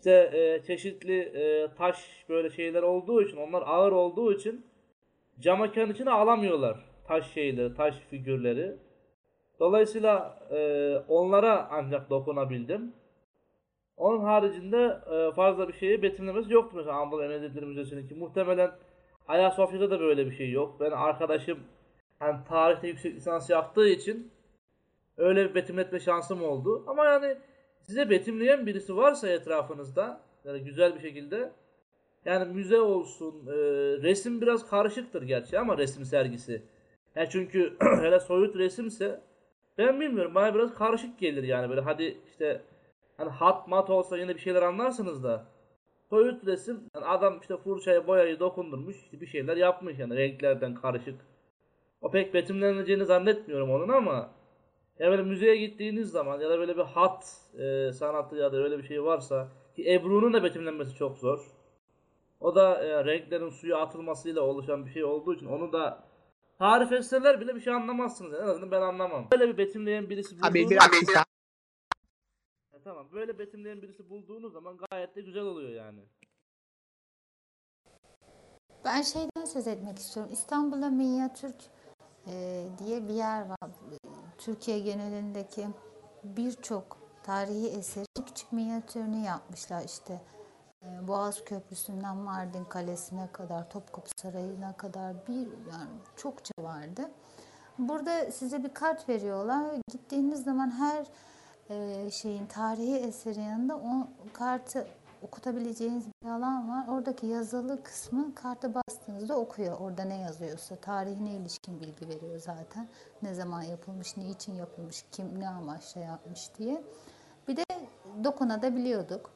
İşte e, çeşitli e, taş böyle şeyler olduğu için, onlar ağır olduğu için cam mekanın içine alamıyorlar. Taş şeyleri, taş figürleri. Dolayısıyla e, onlara ancak dokunabildim. Onun haricinde e, fazla bir şeyi betimlemesi yoktu mesela Anadolu Medeniyetleri Müzesi'ninki. Muhtemelen Ayasofya'da da böyle bir şey yok. Ben arkadaşım hem tarihte yüksek lisans yaptığı için öyle bir betimletme şansım oldu. Ama yani size betimleyen birisi varsa etrafınızda yani güzel bir şekilde yani müze olsun e, resim biraz karışıktır gerçi ama resim sergisi. Yani çünkü hele soyut resimse ben bilmiyorum bana biraz karışık gelir yani böyle hadi işte hani hat mat olsa yine bir şeyler anlarsınız da soyut resim yani adam işte fırçayı boyayı dokundurmuş işte bir şeyler yapmış yani renklerden karışık. O pek betimleneceğini zannetmiyorum onun ama ya böyle müzeye gittiğiniz zaman ya da böyle bir hat e, sanatı ya da öyle bir şey varsa ki Ebru'nun da betimlenmesi çok zor. O da e, renklerin suya atılmasıyla oluşan bir şey olduğu için onu da tarif etseler bile bir şey anlamazsınız. En azından ben anlamam. Böyle bir betimleyen birisi bulduğunuz kısa. Ya tamam böyle betimleyen birisi bulduğunuz zaman gayet de güzel oluyor yani. Ben şeyden söz etmek istiyorum. İstanbul'da Minyatürk e, diye bir yer var. Türkiye genelindeki birçok tarihi eseri küçük minyatürünü yapmışlar işte. Ee, Boğaz Köprüsü'nden Mardin Kalesi'ne kadar, Topkapı Sarayı'na kadar bir yani çokça vardı. Burada size bir kart veriyorlar. Gittiğiniz zaman her e, şeyin tarihi eseri yanında o kartı okutabileceğiniz bir alan var. Oradaki yazılı kısmı karta bastığınızda okuyor. Orada ne yazıyorsa tarihine ilişkin bilgi veriyor zaten. Ne zaman yapılmış, niçin yapılmış, kim ne amaçla yapmış diye. Bir de dokunabiliyorduk.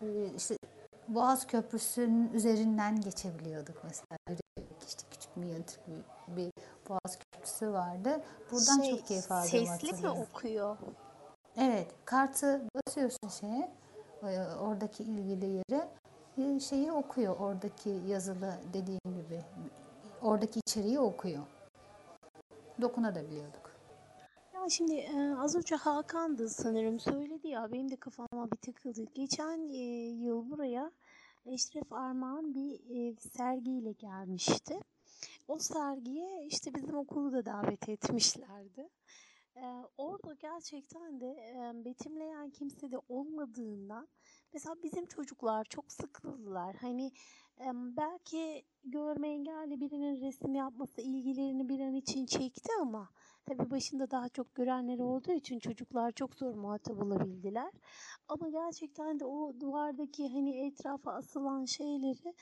Ee, işte Boğaz Köprüsü'nün üzerinden geçebiliyorduk mesela. İşte küçük minyatür bir, bir Boğaz Köprüsü vardı. Buradan Şey, çok keyif aldım Sesli mi okuyor? Evet, kartı basıyorsun şeye, oradaki ilgili yere, e, şeyi okuyor, oradaki yazılı dediğim gibi, oradaki içeriği okuyor. Dokunabiliyorduk. Ya şimdi e, az önce Hakan'dı sanırım söyledi ya benim de kafama bir takıldı. Geçen e, yıl buraya Eşref Armağan bir e, sergiyle gelmişti. O sergiye işte bizim okulu da davet etmişlerdi. Orada gerçekten de betimleyen kimse de olmadığından mesela bizim çocuklar çok sıkıldılar. Hani belki görme engelli birinin resim yapması ilgilerini bir an için çekti ama Tabii başında daha çok görenler olduğu için çocuklar çok zor muhatap olabildiler. Ama gerçekten de o duvardaki hani etrafa asılan şeyleri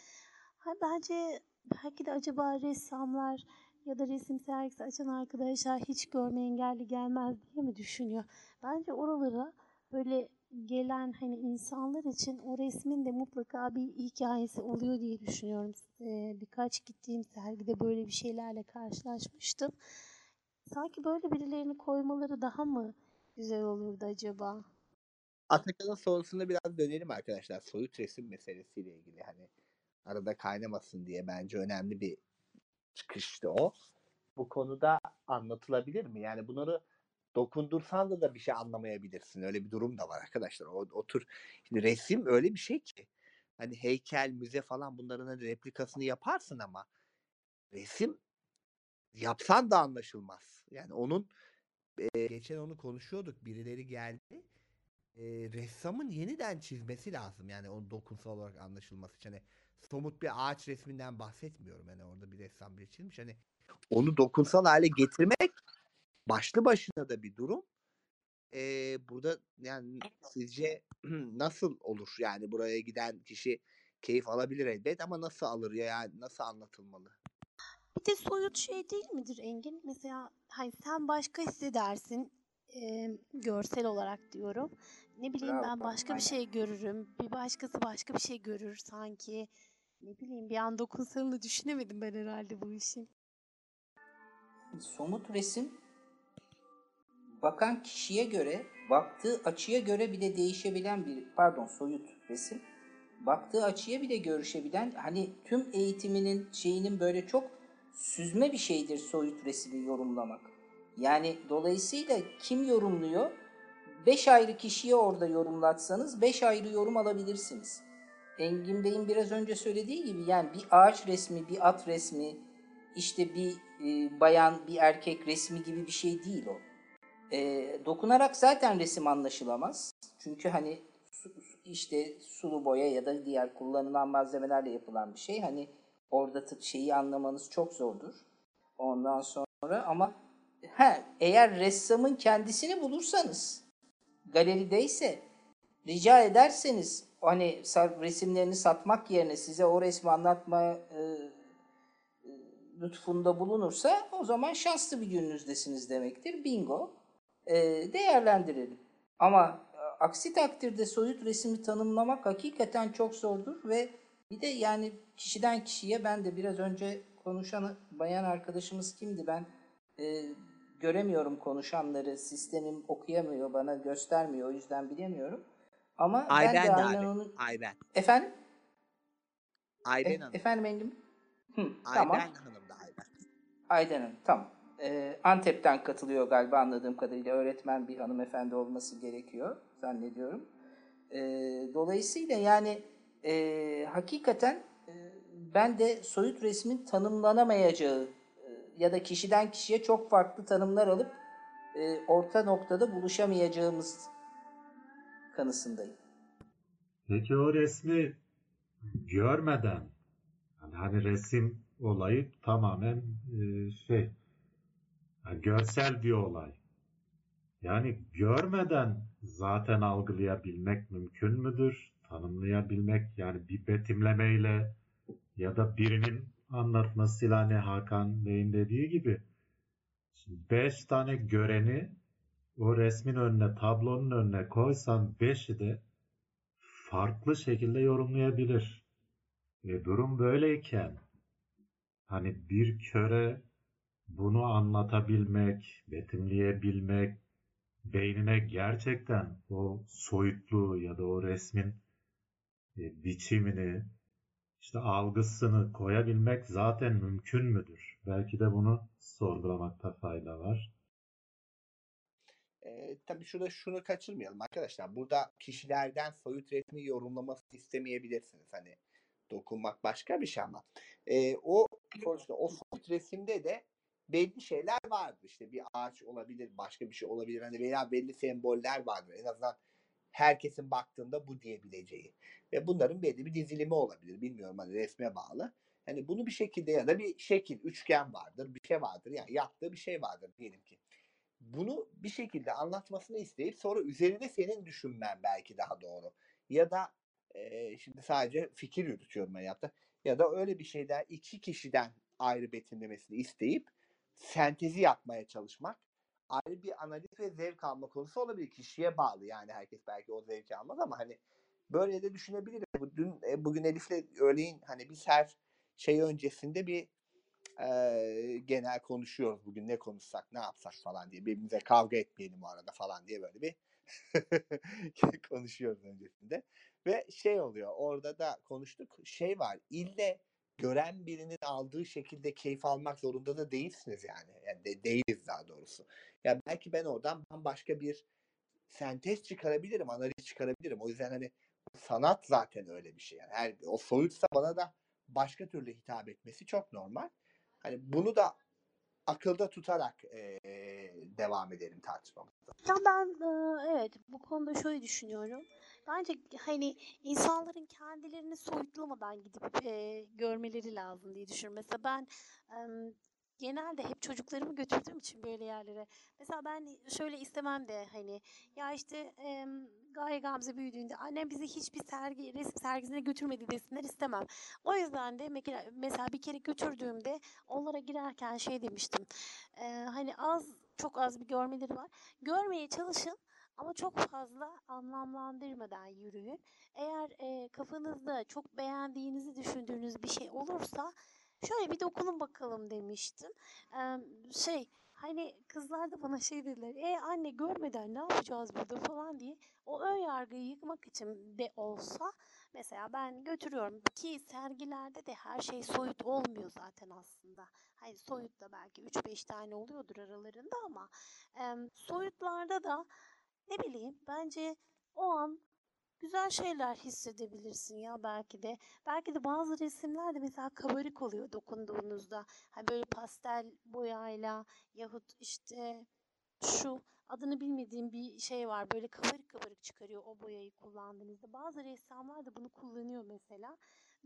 ha bence belki de acaba ressamlar ya da resim sergisi açan arkadaşlar hiç görme engelli gelmez diye mi düşünüyor? Bence oralara böyle gelen hani insanlar için o resmin de mutlaka bir hikayesi oluyor diye düşünüyorum. Ee, birkaç gittiğim sergide böyle bir şeylerle karşılaşmıştım. Sanki böyle birilerini koymaları daha mı güzel olurdu acaba? Atakan'ın sorusuna biraz dönelim arkadaşlar. Soyut resim meselesiyle ilgili hani arada kaynamasın diye bence önemli bir çıkıştı o. Bu konuda anlatılabilir mi? Yani bunları dokundursan da da bir şey anlamayabilirsin. Öyle bir durum da var arkadaşlar. O, o tür şimdi resim öyle bir şey ki hani heykel, müze falan bunların hani replikasını yaparsın ama resim yapsan da anlaşılmaz. Yani onun e, geçen onu konuşuyorduk. Birileri geldi. E, ressamın yeniden çizmesi lazım. Yani onun dokunsal olarak anlaşılması için. Hani somut bir ağaç resminden bahsetmiyorum. Yani orada bir ressam bir çizmiş. Hani onu dokunsal hale getirmek başlı başına da bir durum. E, burada yani sizce nasıl olur? Yani buraya giden kişi keyif alabilir elbet ama nasıl alır ya yani nasıl anlatılmalı? Bir de soyut şey değil midir Engin? Mesela hani sen başka hissedersin e, görsel olarak diyorum. Ne bileyim Bravo, ben başka bir aynen. şey görürüm. Bir başkası başka bir şey görür sanki. Ne bileyim bir an dokunsalını düşünemedim ben herhalde bu işin. Somut resim bakan kişiye göre, baktığı açıya göre bile değişebilen bir, pardon soyut resim, baktığı açıya bile görüşebilen, hani tüm eğitiminin şeyinin böyle çok süzme bir şeydir soyut resmi yorumlamak. Yani dolayısıyla kim yorumluyor? Beş ayrı kişiye orada yorumlatsanız beş ayrı yorum alabilirsiniz. Engin Bey'in biraz önce söylediği gibi yani bir ağaç resmi, bir at resmi, işte bir e, bayan, bir erkek resmi gibi bir şey değil o. E, dokunarak zaten resim anlaşılamaz. Çünkü hani su- işte sulu boya ya da diğer kullanılan malzemelerle yapılan bir şey. Hani orada şeyi anlamanız çok zordur. Ondan sonra ama he, eğer ressamın kendisini bulursanız galerideyse rica ederseniz hani resimlerini satmak yerine size o resmi anlatma e, lütfunda bulunursa o zaman şanslı bir gününüzdesiniz demektir. Bingo. Ee, değerlendirelim. Ama e, aksi takdirde soyut resmi tanımlamak hakikaten çok zordur ve bir de yani kişiden kişiye ben de biraz önce konuşan bayan arkadaşımız kimdi ben e, göremiyorum konuşanları sistemim okuyamıyor bana göstermiyor o yüzden bilemiyorum. Ama ben Ayben de de aynen abi. onu Ayben. efendim Ayben E- Hanım. efendim Engin? Hı, Ayben tamam. Hanım da Ayben. Aydan Hanım, tamam. Ee, Antep'ten katılıyor galiba anladığım kadarıyla. Öğretmen bir hanımefendi olması gerekiyor zannediyorum. Ee, dolayısıyla yani e, hakikaten e, ben de soyut resmin tanımlanamayacağı e, ya da kişiden kişiye çok farklı tanımlar alıp e, orta noktada buluşamayacağımız kanısındayım. Peki o resmi görmeden yani hani resim olayı tamamen e, şey yani görsel bir olay. Yani görmeden zaten algılayabilmek mümkün müdür? Tanımlayabilmek yani bir betimlemeyle ya da birinin anlatmasıyla hani Hakan Bey'in dediği gibi beş tane göreni o resmin önüne, tablonun önüne koysan beşi de farklı şekilde yorumlayabilir. E, durum böyleyken hani bir köre bunu anlatabilmek, betimleyebilmek, beynine gerçekten o soyutluğu ya da o resmin e, biçimini, işte algısını koyabilmek zaten mümkün müdür? Belki de bunu sorgulamakta fayda var. E, tabii şurada şunu kaçırmayalım arkadaşlar. Burada kişilerden soyut resmi yorumlaması istemeyebilirsiniz. Hani dokunmak başka bir şey ama. E, o sonuçta o soyut resimde de belli şeyler vardır. İşte bir ağaç olabilir, başka bir şey olabilir. Hani veya belli semboller vardır. En azından herkesin baktığında bu diyebileceği. Ve bunların belli bir dizilimi olabilir. Bilmiyorum hani resme bağlı. Hani bunu bir şekilde ya da bir şekil, üçgen vardır, bir şey vardır. Yani yaptığı bir şey vardır diyelim ki. Bunu bir şekilde anlatmasını isteyip sonra üzerine senin düşünmen belki daha doğru. Ya da e, şimdi sadece fikir yürütüyorum yaptım. Ya da öyle bir şeyden iki kişiden ayrı betimlemesini isteyip sentezi yapmaya çalışmak ayrı bir analiz ve zevk alma konusu olabilir. Kişiye bağlı yani herkes belki o zevki almaz ama hani böyle de düşünebiliriz. Dün, e, bugün Elif'le öğleyin hani biz her şey öncesinde bir e, genel konuşuyoruz bugün ne konuşsak ne yapsak falan diye birbirimize kavga etmeyelim o arada falan diye böyle bir konuşuyoruz öncesinde ve şey oluyor orada da konuştuk şey var ille gören birinin aldığı şekilde keyif almak zorunda da değilsiniz yani. Yani de, değiliz daha doğrusu. Ya yani belki ben oradan bambaşka bir sentez çıkarabilirim, analiz çıkarabilirim. O yüzden hani sanat zaten öyle bir şey. Yani her o soyutsa bana da başka türlü hitap etmesi çok normal. Hani bunu da akılda tutarak e, devam edelim tartışmamıza. Ya ben e, evet bu konuda şöyle düşünüyorum. Bence hani insanların kendilerini soyutlamadan gidip e, görmeleri lazım diye düşünüyorum. Mesela ben e, genelde hep çocuklarımı götürdüğüm için böyle yerlere. Mesela ben şöyle istemem de hani ya işte e, Gaye Gamze büyüdüğünde annem bizi hiçbir sergi, resim sergisine götürmedi desinler istemem. O yüzden de mesela bir kere götürdüğümde onlara girerken şey demiştim. E, hani az çok az bir görmeleri var. Görmeye çalışın ama çok fazla anlamlandırmadan yürüyün. Eğer e, kafanızda çok beğendiğinizi düşündüğünüz bir şey olursa şöyle bir dokunun bakalım demiştim. Ee, şey hani kızlar da bana şey dediler. E anne görmeden ne yapacağız burada falan diye. O ön yargıyı yıkmak için de olsa mesela ben götürüyorum ki sergilerde de her şey soyut olmuyor zaten aslında. Hani soyut da belki 3-5 tane oluyordur aralarında ama e, soyutlarda da ne bileyim bence o an güzel şeyler hissedebilirsin ya belki de. Belki de bazı resimler de mesela kabarık oluyor dokunduğunuzda. Hani böyle pastel boyayla yahut işte şu adını bilmediğim bir şey var. Böyle kabarık kabarık çıkarıyor o boyayı kullandığınızda. Bazı ressamlar da bunu kullanıyor mesela.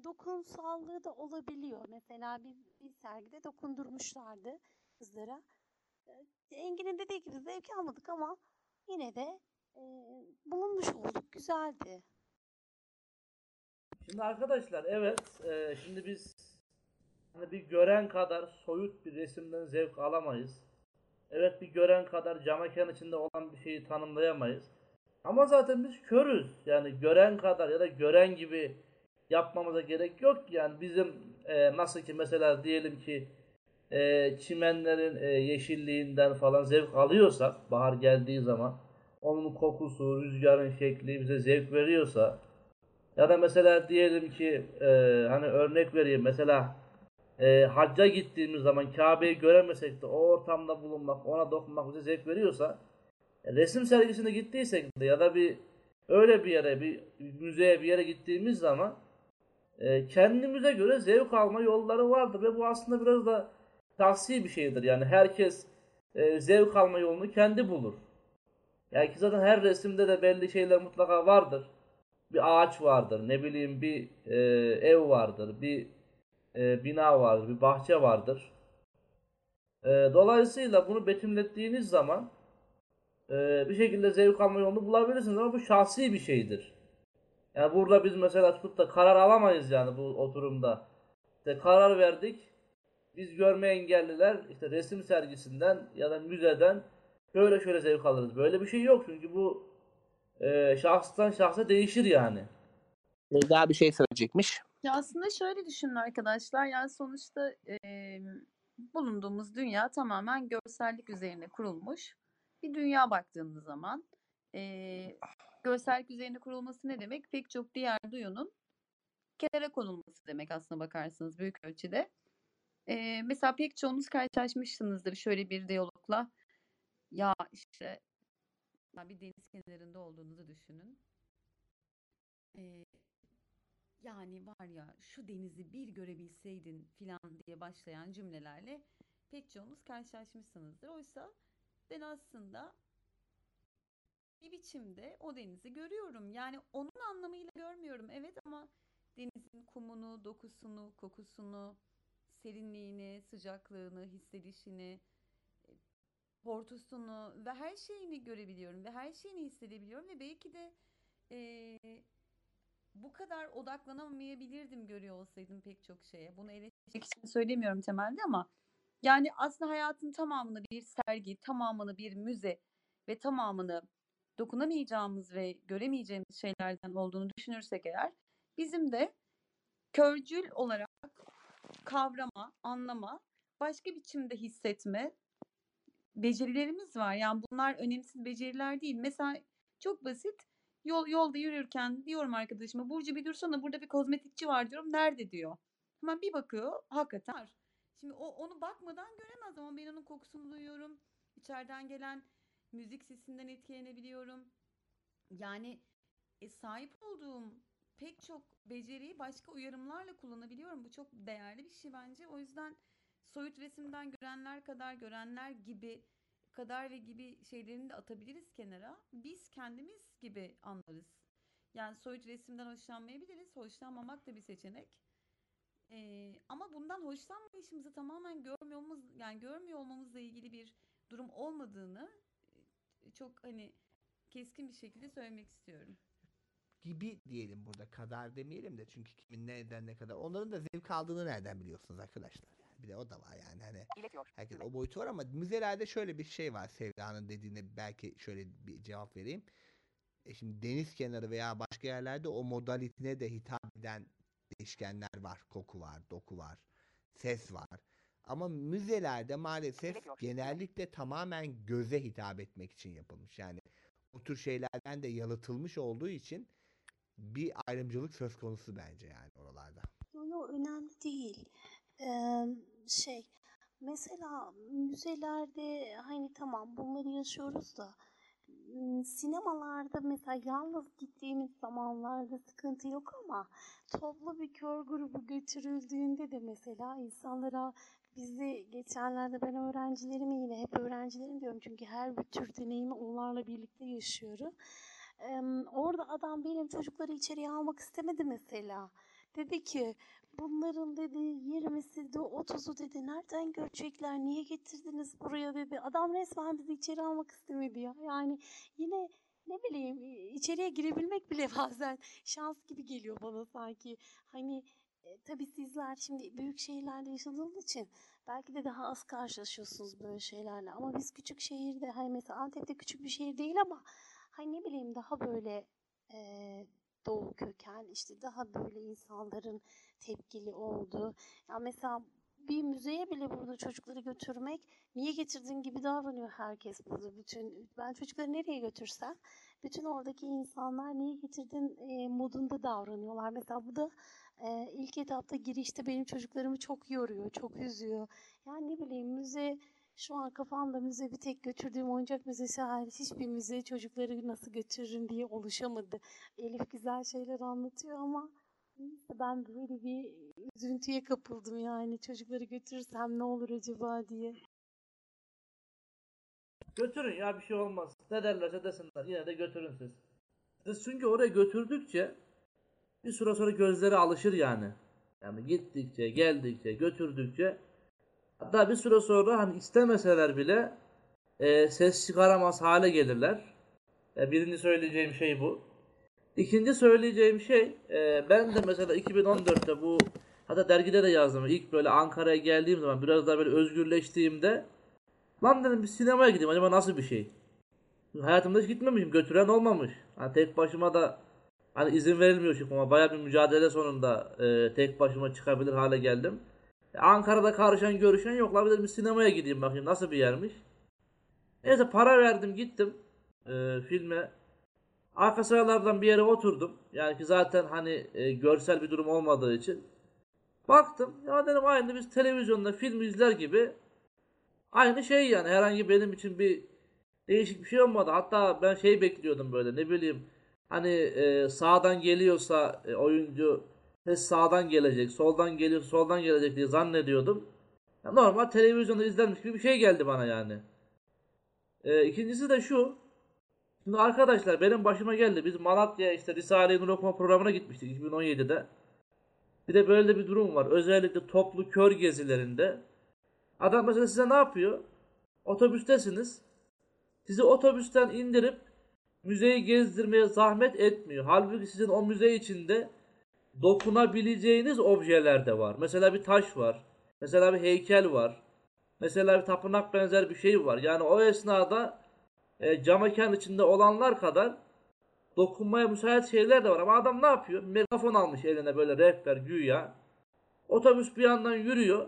Dokunsallığı da olabiliyor. Mesela bir, bir sergide dokundurmuşlardı kızlara. Engin'in dediği gibi zevk almadık ama yine de bulunmuş olduk. Güzeldi. Şimdi arkadaşlar evet e, şimdi biz hani bir gören kadar soyut bir resimden zevk alamayız. Evet bir gören kadar cam içinde olan bir şeyi tanımlayamayız. Ama zaten biz körüz. Yani gören kadar ya da gören gibi yapmamıza gerek yok. Yani bizim e, nasıl ki mesela diyelim ki e, çimenlerin e, yeşilliğinden falan zevk alıyorsak bahar geldiği zaman onun kokusu, rüzgarın şekli bize zevk veriyorsa ya da mesela diyelim ki e, hani örnek vereyim mesela e, hacca gittiğimiz zaman Kabe'yi göremesek de o ortamda bulunmak, ona dokunmak bize zevk veriyorsa e, resim sergisine gittiysek de ya da bir öyle bir yere, bir müzeye bir yere gittiğimiz zaman e, kendimize göre zevk alma yolları vardır ve bu aslında biraz da tavsiye bir şeydir. Yani herkes e, zevk alma yolunu kendi bulur. Yani ki zaten her resimde de belli şeyler mutlaka vardır. Bir ağaç vardır, ne bileyim bir e, ev vardır, bir e, bina vardır, bir bahçe vardır. E, dolayısıyla bunu betimlettiğiniz zaman e, bir şekilde zevk alma yolunu bulabilirsiniz ama bu şahsi bir şeydir. Yani burada biz mesela tutup da karar alamayız yani bu oturumda. İşte karar verdik. Biz görme engelliler işte resim sergisinden ya da müzeden şöyle şöyle zevk alırız. Böyle bir şey yok çünkü bu e, şahstan şahsa değişir yani. Daha bir şey söyleyecekmiş. Ya aslında şöyle düşünün arkadaşlar. Yani sonuçta eee, bulunduğumuz dünya tamamen görsellik üzerine kurulmuş bir dünya baktığınız zaman. Eee görsellik üzerine kurulması ne demek? Pek çok diğer duyunun kenara konulması demek aslına bakarsanız büyük ölçüde. Eee, mesela pek çoğunuz karşılaşmışsınızdır şöyle bir diyalogla. Ya işte bir deniz kenarında olduğunuzu düşünün. Eee, yani var ya şu denizi bir görebilseydin filan diye başlayan cümlelerle pek çoğunuz karşılaşmışsınızdır. Oysa ben aslında bir biçimde o denizi görüyorum. Yani onun anlamıyla görmüyorum evet ama denizin kumunu, dokusunu, kokusunu, serinliğini, sıcaklığını, hissedişini, portusunu ve her şeyini görebiliyorum ve her şeyini hissedebiliyorum ve belki de eee, bu kadar odaklanamayabilirdim görüyor olsaydım pek çok şeye. Bunu eleştirmek için söylemiyorum temelde ama yani aslında hayatın tamamını bir sergi, tamamını bir müze ve tamamını dokunamayacağımız ve göremeyeceğimiz şeylerden olduğunu düşünürsek eğer bizim de körcül olarak kavrama, anlama, başka biçimde hissetme becerilerimiz var. Yani bunlar önemsiz beceriler değil. Mesela çok basit yol yolda yürürken diyorum arkadaşıma Burcu bir dursana burada bir kozmetikçi var diyorum. Nerede diyor. Hemen bir bakıyor hakikaten var. Şimdi o onu bakmadan göremez ama ben onun kokusunu duyuyorum. İçeriden gelen müzik sesinden etkilenebiliyorum. Yani e, sahip olduğum pek çok beceriyi başka uyarımlarla kullanabiliyorum. Bu çok değerli bir şey bence. O yüzden soyut resimden görenler kadar görenler gibi kadar ve gibi şeylerini de atabiliriz kenara. Biz kendimiz gibi anlarız. Yani soyut resimden hoşlanmayabiliriz. Hoşlanmamak da bir seçenek. Ee, ama bundan hoşlanmayışımızı tamamen görmüyorumuz yani görmüyor olmamızla ilgili bir durum olmadığını e, çok hani keskin bir şekilde söylemek istiyorum. Gibi diyelim burada kadar demeyelim de çünkü kimin nereden ne kadar onların da zevk aldığını nereden biliyorsunuz arkadaşlar bir de o da var yani hani herkes o boyutu var ama müzelerde şöyle bir şey var Sevda'nın dediğine belki şöyle bir cevap vereyim. E şimdi deniz kenarı veya başka yerlerde o modalitine de hitap eden değişkenler var. Koku var, doku var, ses var. Ama müzelerde maalesef genellikle tamamen göze hitap etmek için yapılmış. Yani o tür şeylerden de yalıtılmış olduğu için bir ayrımcılık söz konusu bence yani oralarda. Yo yo önemli değil. Ee, şey mesela müzelerde hani tamam bunları yaşıyoruz da sinemalarda mesela yalnız gittiğimiz zamanlarda sıkıntı yok ama toplu bir kör grubu götürüldüğünde de mesela insanlara bizi geçenlerde ben öğrencilerimi yine hep öğrencilerim diyorum çünkü her bir tür deneyimi onlarla birlikte yaşıyorum. Ee, orada adam benim çocukları içeriye almak istemedi mesela. Dedi ki bunların dedi 20'si de 30'u dedi nereden görecekler niye getirdiniz buraya dedi. Adam resmen bizi içeri almak istemedi ya. Yani yine ne bileyim içeriye girebilmek bile bazen şans gibi geliyor bana sanki. Hani e, tabii sizler şimdi büyük şehirlerde yaşadığınız için belki de daha az karşılaşıyorsunuz böyle şeylerle. Ama biz küçük şehirde hani mesela Antep'te küçük bir şehir değil ama hani ne bileyim daha böyle e, doğu köken işte daha böyle insanların tepkili olduğu. Ya mesela bir müzeye bile burada çocukları götürmek niye getirdin gibi davranıyor herkes burada. Bütün ben çocukları nereye götürsem bütün oradaki insanlar niye getirdin e, modunda davranıyorlar. Mesela bu da e, ilk etapta girişte benim çocuklarımı çok yoruyor, çok üzüyor. Yani ne bileyim müze şu an kafamda müze bir tek götürdüğüm oyuncak müzesi hariç hiçbir müze çocukları nasıl götürürüm diye oluşamadı. Elif güzel şeyler anlatıyor ama ben böyle bir üzüntüye kapıldım yani çocukları götürürsem ne olur acaba diye. Götürün ya bir şey olmaz. Ne derlerse desinler. Yine de götürün siz. Siz çünkü oraya götürdükçe bir süre sonra gözleri alışır yani. Yani gittikçe, geldikçe, götürdükçe hatta bir süre sonra hani istemeseler bile e, ses çıkaramaz hale gelirler. E, birinci söyleyeceğim şey bu. İkinci söyleyeceğim şey e, ben de mesela 2014'te bu hatta dergide de yazdım. İlk böyle Ankara'ya geldiğim zaman biraz daha böyle özgürleştiğimde lan dedim bir sinemaya gideyim acaba nasıl bir şey? Hayatımda hiç gitmemişim. Götüren olmamış. Hani tek başıma da hani izin verilmiyor çıkmama. Bayağı bir mücadele sonunda e, tek başıma çıkabilir hale geldim. E, Ankara'da karışan görüşen yok. La bir dedim bir sinemaya gideyim bakayım nasıl bir yermiş. Neyse para verdim gittim e, filme. Arka sıralardan bir yere oturdum. Yani ki zaten hani e, görsel bir durum olmadığı için. Baktım ya dedim aynı biz televizyonda film izler gibi aynı şey yani herhangi benim için bir değişik bir şey olmadı. Hatta ben şey bekliyordum böyle ne bileyim hani e, sağdan geliyorsa e, oyuncu ses sağdan gelecek, soldan geliyorsa soldan gelecek diye zannediyordum. Ya normal televizyonda izlenmiş gibi bir şey geldi bana yani. E, ikincisi de şu. Şimdi arkadaşlar benim başıma geldi. Biz Malatya işte Risale-i Nur okuma programına gitmiştik 2017'de. Bir de böyle bir durum var. Özellikle toplu kör gezilerinde. Adam mesela size ne yapıyor? Otobüstesiniz. Sizi otobüsten indirip müzeyi gezdirmeye zahmet etmiyor. Halbuki sizin o müze içinde dokunabileceğiniz objeler de var. Mesela bir taş var. Mesela bir heykel var. Mesela bir tapınak benzer bir şey var. Yani o esnada e, cam mekan içinde olanlar kadar dokunmaya müsait şeyler de var. Ama adam ne yapıyor? Megafon almış eline böyle rehber güya. Otobüs bir yandan yürüyor.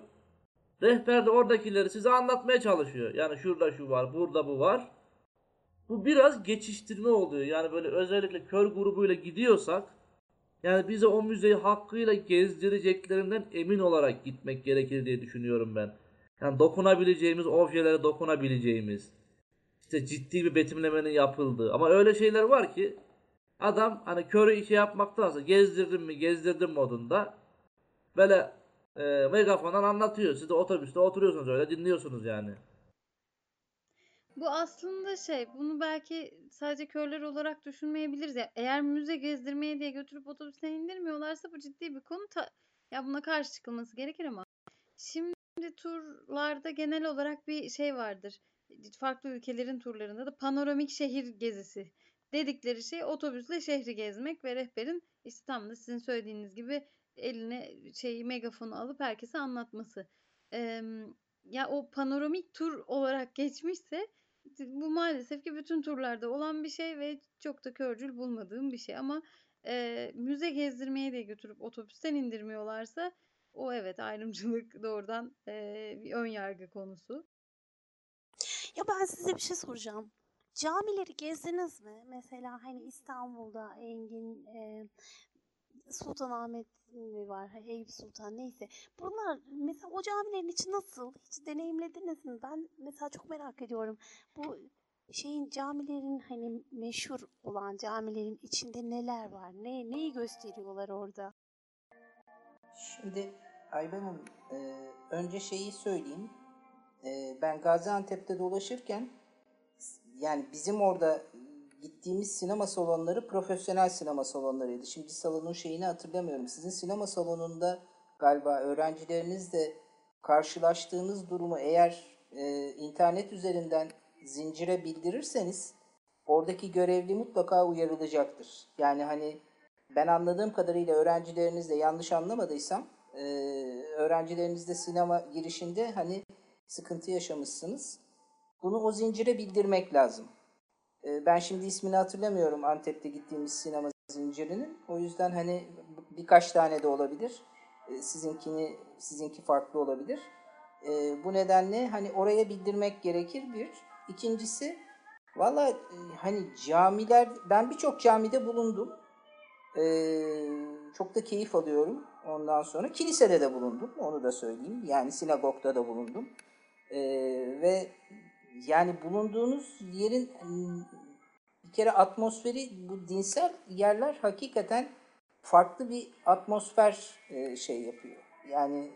Rehber de oradakileri size anlatmaya çalışıyor. Yani şurada şu var, burada bu var. Bu biraz geçiştirme oluyor. Yani böyle özellikle kör grubuyla gidiyorsak yani bize o müzeyi hakkıyla gezdireceklerinden emin olarak gitmek gerekir diye düşünüyorum ben. Yani dokunabileceğimiz objelere dokunabileceğimiz işte ciddi bir betimlemenin yapıldığı ama öyle şeyler var ki adam hani körü işe yapmaktansa gezdirdim mi gezdirdim modunda böyle e, megafondan anlatıyor. Siz de otobüste oturuyorsunuz öyle dinliyorsunuz yani. Bu aslında şey, bunu belki sadece körler olarak düşünmeyebiliriz. Ya, eğer müze gezdirmeye diye götürüp otobüsten indirmiyorlarsa bu ciddi bir konu. Ta- ya buna karşı çıkılması gerekir ama şimdi turlarda genel olarak bir şey vardır. Farklı ülkelerin turlarında da panoramik şehir gezisi dedikleri şey otobüsle şehri gezmek ve rehberin işte tam da sizin söylediğiniz gibi eline şeyi megafonu alıp herkese anlatması. Eee, ya o panoramik tur olarak geçmişse bu maalesef ki bütün turlarda olan bir şey ve çok da körcül bulmadığım bir şey ama e, müze gezdirmeye diye götürüp otobüsten indirmiyorlarsa o evet ayrımcılık doğrudan e, bir ön yargı konusu. Ya ben size bir şey soracağım. Camileri gezdiniz mi? Mesela hani İstanbul'da Engin, e, Sultanahmet mi var, Eyüp Sultan neyse. Bunlar mesela o camilerin içi nasıl? Hiç deneyimlediniz mi? Ben mesela çok merak ediyorum. Bu şeyin camilerin hani meşhur olan camilerin içinde neler var? Ne neyi gösteriyorlar orada? Şimdi Ayben Hanım, e, önce şeyi söyleyeyim. E, ben Gaziantep'te dolaşırken yani bizim orada gittiğimiz sinema salonları profesyonel sinema salonlarıydı. Şimdi salonun şeyini hatırlamıyorum. Sizin sinema salonunda galiba öğrencilerinizle karşılaştığınız durumu eğer e, internet üzerinden zincire bildirirseniz oradaki görevli mutlaka uyarılacaktır. Yani hani ben anladığım kadarıyla öğrencilerinizle yanlış anlamadıysam e, öğrencilerinizde sinema girişinde hani sıkıntı yaşamışsınız. Bunu o zincire bildirmek lazım. E, ben şimdi ismini hatırlamıyorum Antep'te gittiğimiz sinema zincirinin. O yüzden hani birkaç tane de olabilir. E, sizinkini sizinki farklı olabilir. E, bu nedenle hani oraya bildirmek gerekir bir. İkincisi valla e, hani camiler ben birçok camide bulundum. Çok da keyif alıyorum. Ondan sonra kilisede de bulundum. Onu da söyleyeyim. Yani sinagogda da bulundum. E, ve yani bulunduğunuz yerin bir kere atmosferi bu dinsel yerler hakikaten farklı bir atmosfer e, şey yapıyor. Yani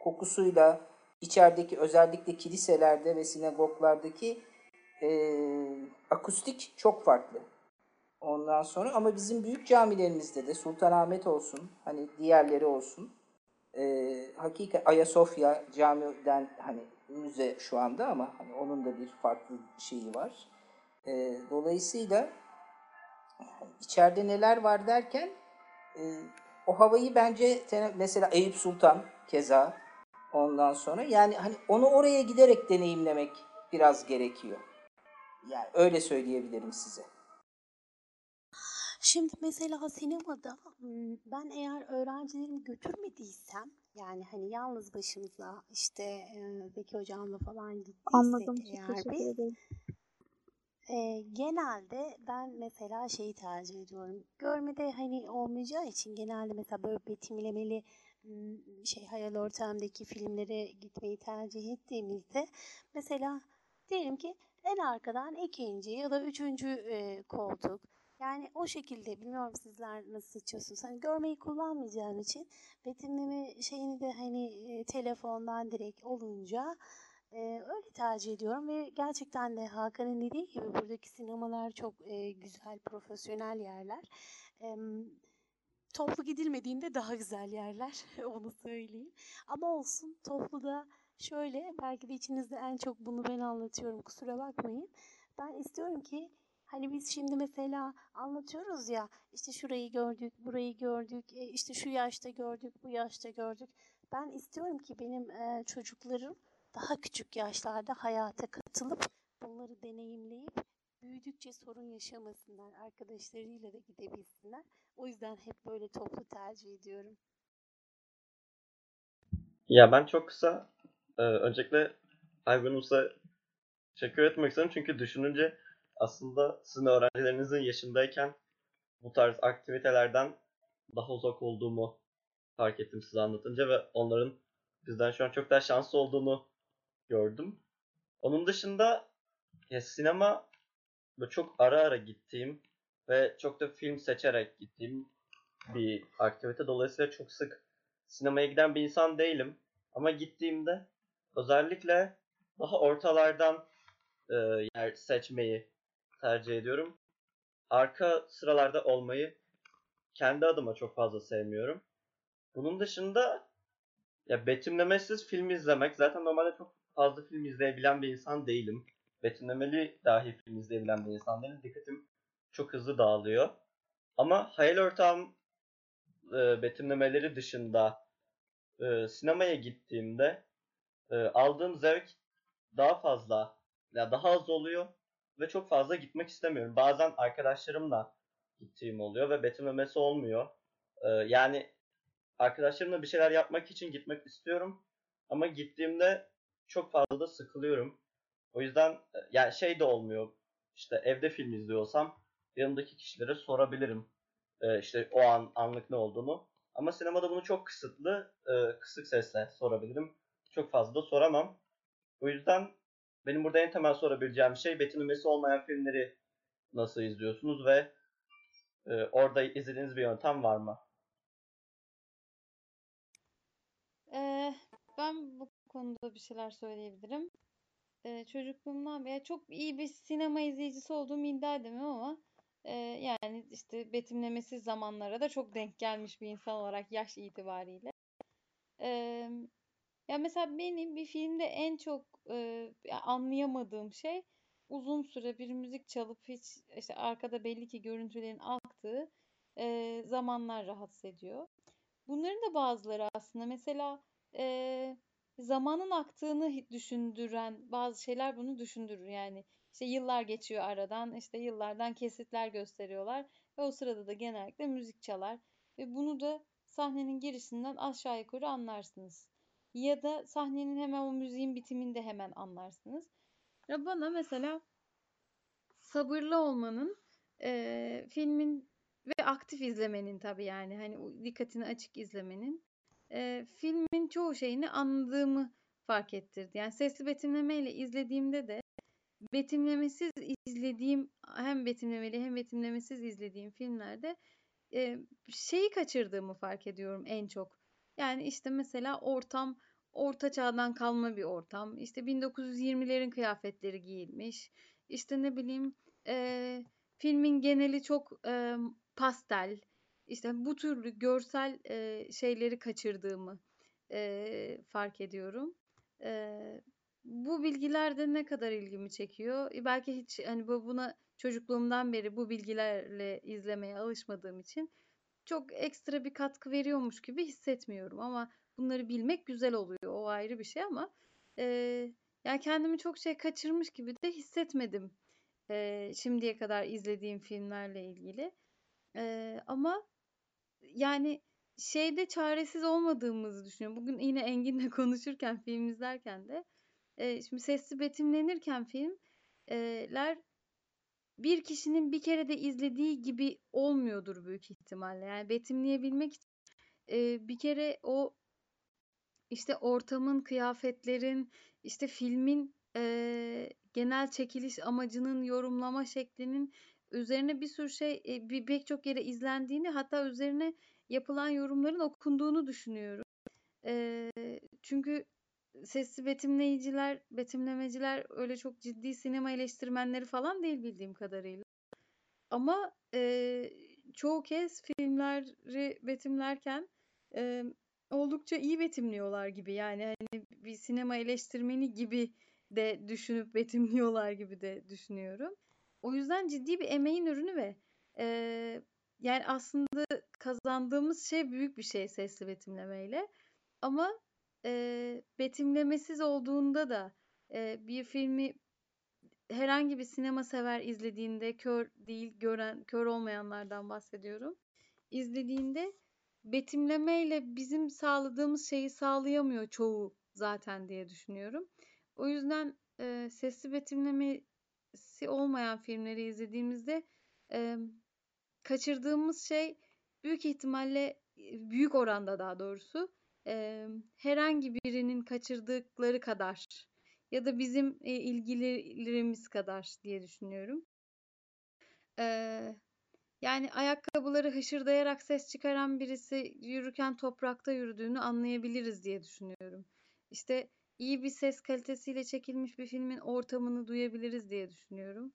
kokusuyla içerideki özellikle kiliselerde ve sinagoglardaki e, akustik çok farklı. Ondan sonra ama bizim büyük camilerimizde de Sultanahmet olsun, hani diğerleri olsun. E, hakikaten Ayasofya camiden hani müze şu anda ama hani onun da bir farklı şeyi var. E, dolayısıyla içeride neler var derken e, o havayı bence mesela Eyüp Sultan keza ondan sonra yani hani onu oraya giderek deneyimlemek biraz gerekiyor. Yani öyle söyleyebilirim size. Şimdi mesela sinemada ben eğer öğrencilerimi götürmediysem yani hani yalnız başımıza işte e, Zeki hocamla falan gittiysek Anladım. Eğer biz e, genelde ben mesela şeyi tercih ediyorum. Görmede hani olmayacağı için genelde mesela böyle betimlemeli şey hayal ortamdaki filmlere gitmeyi tercih ettiğimizde mesela diyelim ki en arkadan ikinci ya da üçüncü e, koltuk. Yani o şekilde bilmiyorum sizler nasıl seçiyorsunuz. Hani görmeyi kullanmayacağım için betimleme şeyini de hani e, telefondan direkt olunca e, öyle tercih ediyorum ve gerçekten de Hakan'ın dediği gibi buradaki sinemalar çok e, güzel, profesyonel yerler. E, toplu gidilmediğinde daha güzel yerler, onu söyleyeyim. Ama olsun toplu da şöyle, belki de içinizde en çok bunu ben anlatıyorum, kusura bakmayın. Ben istiyorum ki Hani biz şimdi mesela anlatıyoruz ya işte şurayı gördük, burayı gördük, e, işte şu yaşta gördük, bu yaşta gördük. Ben istiyorum ki benim e, çocuklarım daha küçük yaşlarda hayata katılıp bunları deneyimleyip büyüdükçe sorun yaşamasınlar, arkadaşlarıyla da gidebilsinler. O yüzden hep böyle toplu tercih ediyorum. Ya ben çok kısa e, öncelikle Aygun Usta teşekkür etmek istiyorum çünkü düşününce aslında sizin öğrencilerinizin yaşındayken bu tarz aktivitelerden daha uzak olduğumu fark ettim size anlatınca ve onların bizden şu an çok daha şanslı olduğunu gördüm. Onun dışında ya sinema çok ara ara gittiğim ve çok da film seçerek gittiğim bir aktivite. Dolayısıyla çok sık sinemaya giden bir insan değilim. Ama gittiğimde özellikle daha ortalardan e, yer seçmeyi tercih ediyorum. Arka sıralarda olmayı kendi adıma çok fazla sevmiyorum. Bunun dışında ya betimlemesiz film izlemek zaten normalde çok fazla film izleyebilen bir insan değilim. Betimlemeli dahi film izleyebilen bir insan değilim. Dikkatim çok hızlı dağılıyor. Ama hayal ortam e, betimlemeleri dışında e, sinemaya gittiğimde e, aldığım zevk daha fazla ya daha az oluyor ve çok fazla gitmek istemiyorum. Bazen arkadaşlarımla gittiğim oluyor ve betimlemesi olmuyor. Ee, yani arkadaşlarımla bir şeyler yapmak için gitmek istiyorum ama gittiğimde çok fazla da sıkılıyorum. O yüzden yani şey de olmuyor. İşte evde film izliyorsam yanımdaki kişilere sorabilirim. Ee, işte o an anlık ne olduğunu. Ama sinemada bunu çok kısıtlı, e, kısık sesle sorabilirim. Çok fazla da soramam. O yüzden benim burada en temel sorabileceğim şey betimlemesi olmayan filmleri nasıl izliyorsunuz ve e, orada izlediğiniz bir yöntem var mı? Ee, ben bu konuda bir şeyler söyleyebilirim. Ee, çocukluğumdan beri çok iyi bir sinema izleyicisi olduğumu iddia edemem ama e, yani işte betimlemesiz zamanlara da çok denk gelmiş bir insan olarak yaş itibariyle. Ee, ya mesela benim bir filmde en çok e, anlayamadığım şey uzun süre bir müzik çalıp hiç işte arkada belli ki görüntülerin aktığı e, zamanlar rahatsız ediyor. Bunların da bazıları aslında mesela e, zamanın aktığını düşündüren bazı şeyler bunu düşündürür. Yani işte yıllar geçiyor aradan işte yıllardan kesitler gösteriyorlar ve o sırada da genellikle müzik çalar ve bunu da sahnenin girişinden aşağı yukarı anlarsınız. Ya da sahnenin hemen o müziğin bitiminde hemen anlarsınız. Ya bana mesela sabırlı olmanın e, filmin ve aktif izlemenin tabii yani hani dikkatini açık izlemenin e, filmin çoğu şeyini anladığımı fark ettirdi. Yani sesli betimlemeyle izlediğimde de betimlemesiz izlediğim hem betimlemeli hem betimlemesiz izlediğim filmlerde e, şeyi kaçırdığımı fark ediyorum en çok. Yani işte mesela ortam orta çağdan kalma bir ortam. İşte 1920'lerin kıyafetleri giyilmiş. işte ne bileyim e, filmin geneli çok e, pastel işte bu türlü görsel e, şeyleri kaçırdığımı e, fark ediyorum. E, bu bilgiler de ne kadar ilgimi çekiyor? E, belki hiç hani bu- buna çocukluğumdan beri bu bilgilerle izlemeye alışmadığım için çok ekstra bir katkı veriyormuş gibi hissetmiyorum ama bunları bilmek güzel oluyor. O ayrı bir şey ama e, yani kendimi çok şey kaçırmış gibi de hissetmedim e, şimdiye kadar izlediğim filmlerle ilgili. E, ama yani şeyde çaresiz olmadığımızı düşünüyorum. Bugün yine Engin'le konuşurken, film izlerken de e, şimdi sesli betimlenirken filmler bir kişinin bir kere de izlediği gibi olmuyordur büyük ihtimalle. Yani betimleyebilmek için e, bir kere o işte ortamın, kıyafetlerin, işte filmin e, genel çekiliş amacının yorumlama şeklinin üzerine bir sürü şey, e, bir pek çok yere izlendiğini, hatta üzerine yapılan yorumların okunduğunu düşünüyorum. E, çünkü sesli betimleyiciler, betimlemeciler öyle çok ciddi sinema eleştirmenleri falan değil bildiğim kadarıyla. Ama e, çoğu kez filmleri betimlerken e, oldukça iyi betimliyorlar gibi. Yani hani bir sinema eleştirmeni gibi de düşünüp betimliyorlar gibi de düşünüyorum. O yüzden ciddi bir emeğin ürünü ve e, yani aslında kazandığımız şey büyük bir şey sesli betimlemeyle. Ama e, betimlemesiz olduğunda da e, bir filmi herhangi bir sinema sever izlediğinde kör değil gören kör olmayanlardan bahsediyorum. İzlediğinde betimlemeyle bizim sağladığımız şeyi sağlayamıyor çoğu zaten diye düşünüyorum. O yüzden e, sesli betimlemesi olmayan filmleri izlediğimizde e, kaçırdığımız şey büyük ihtimalle büyük oranda daha doğrusu e, herhangi birinin kaçırdıkları kadar ya da bizim e, ilgilerimiz kadar diye düşünüyorum. E, yani ayakkabıları hışırdayarak ses çıkaran birisi yürürken toprakta yürüdüğünü anlayabiliriz diye düşünüyorum. İşte iyi bir ses kalitesiyle çekilmiş bir filmin ortamını duyabiliriz diye düşünüyorum.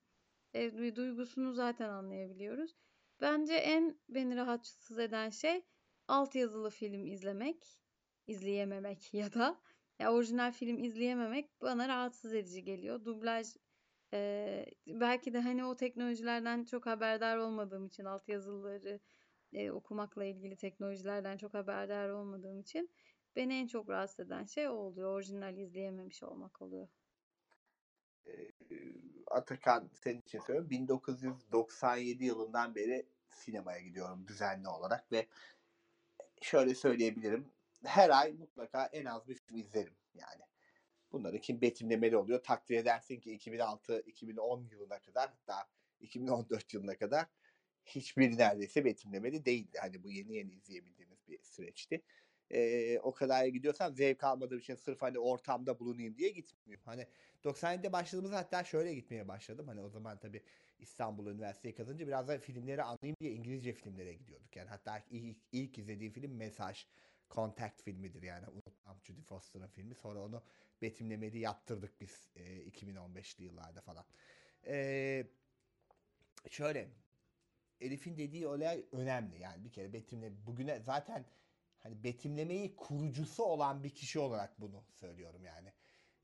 E, duygusunu zaten anlayabiliyoruz. Bence en beni rahatsız eden şey altyazılı film izlemek, izleyememek ya da ya orijinal film izleyememek bana rahatsız edici geliyor. Dublaj e, belki de hani o teknolojilerden çok haberdar olmadığım için altyazıları e, okumakla ilgili teknolojilerden çok haberdar olmadığım için beni en çok rahatsız eden şey o oluyor. Orijinal izleyememiş olmak oluyor. Atakan senin için söylüyorum. 1997 yılından beri sinemaya gidiyorum düzenli olarak ve şöyle söyleyebilirim. Her ay mutlaka en az bir film izlerim yani. Bunları kim betimlemeli oluyor? Takdir edersin ki 2006-2010 yılına kadar hatta 2014 yılına kadar hiçbir neredeyse betimlemeli değildi. Hani bu yeni yeni izleyebildiğimiz bir süreçti. Ee, o kadar gidiyorsam zevk almadığım için sırf hani ortamda bulunayım diye gitmiyorum. Hani 97'de başladığımızda hatta şöyle gitmeye başladım. Hani o zaman tabii İstanbul Üniversitesi kazanınca biraz da filmleri anlayayım diye İngilizce filmlere gidiyorduk. Yani hatta ilk, ilk izlediğim film Mesaj, Contact filmidir yani. Unutmam Judy Foster'ın filmi. Sonra onu betimlemeli yaptırdık biz e, 2015'li yıllarda falan. E, şöyle Elif'in dediği olay önemli. Yani bir kere betimle bugüne zaten hani betimlemeyi kurucusu olan bir kişi olarak bunu söylüyorum yani.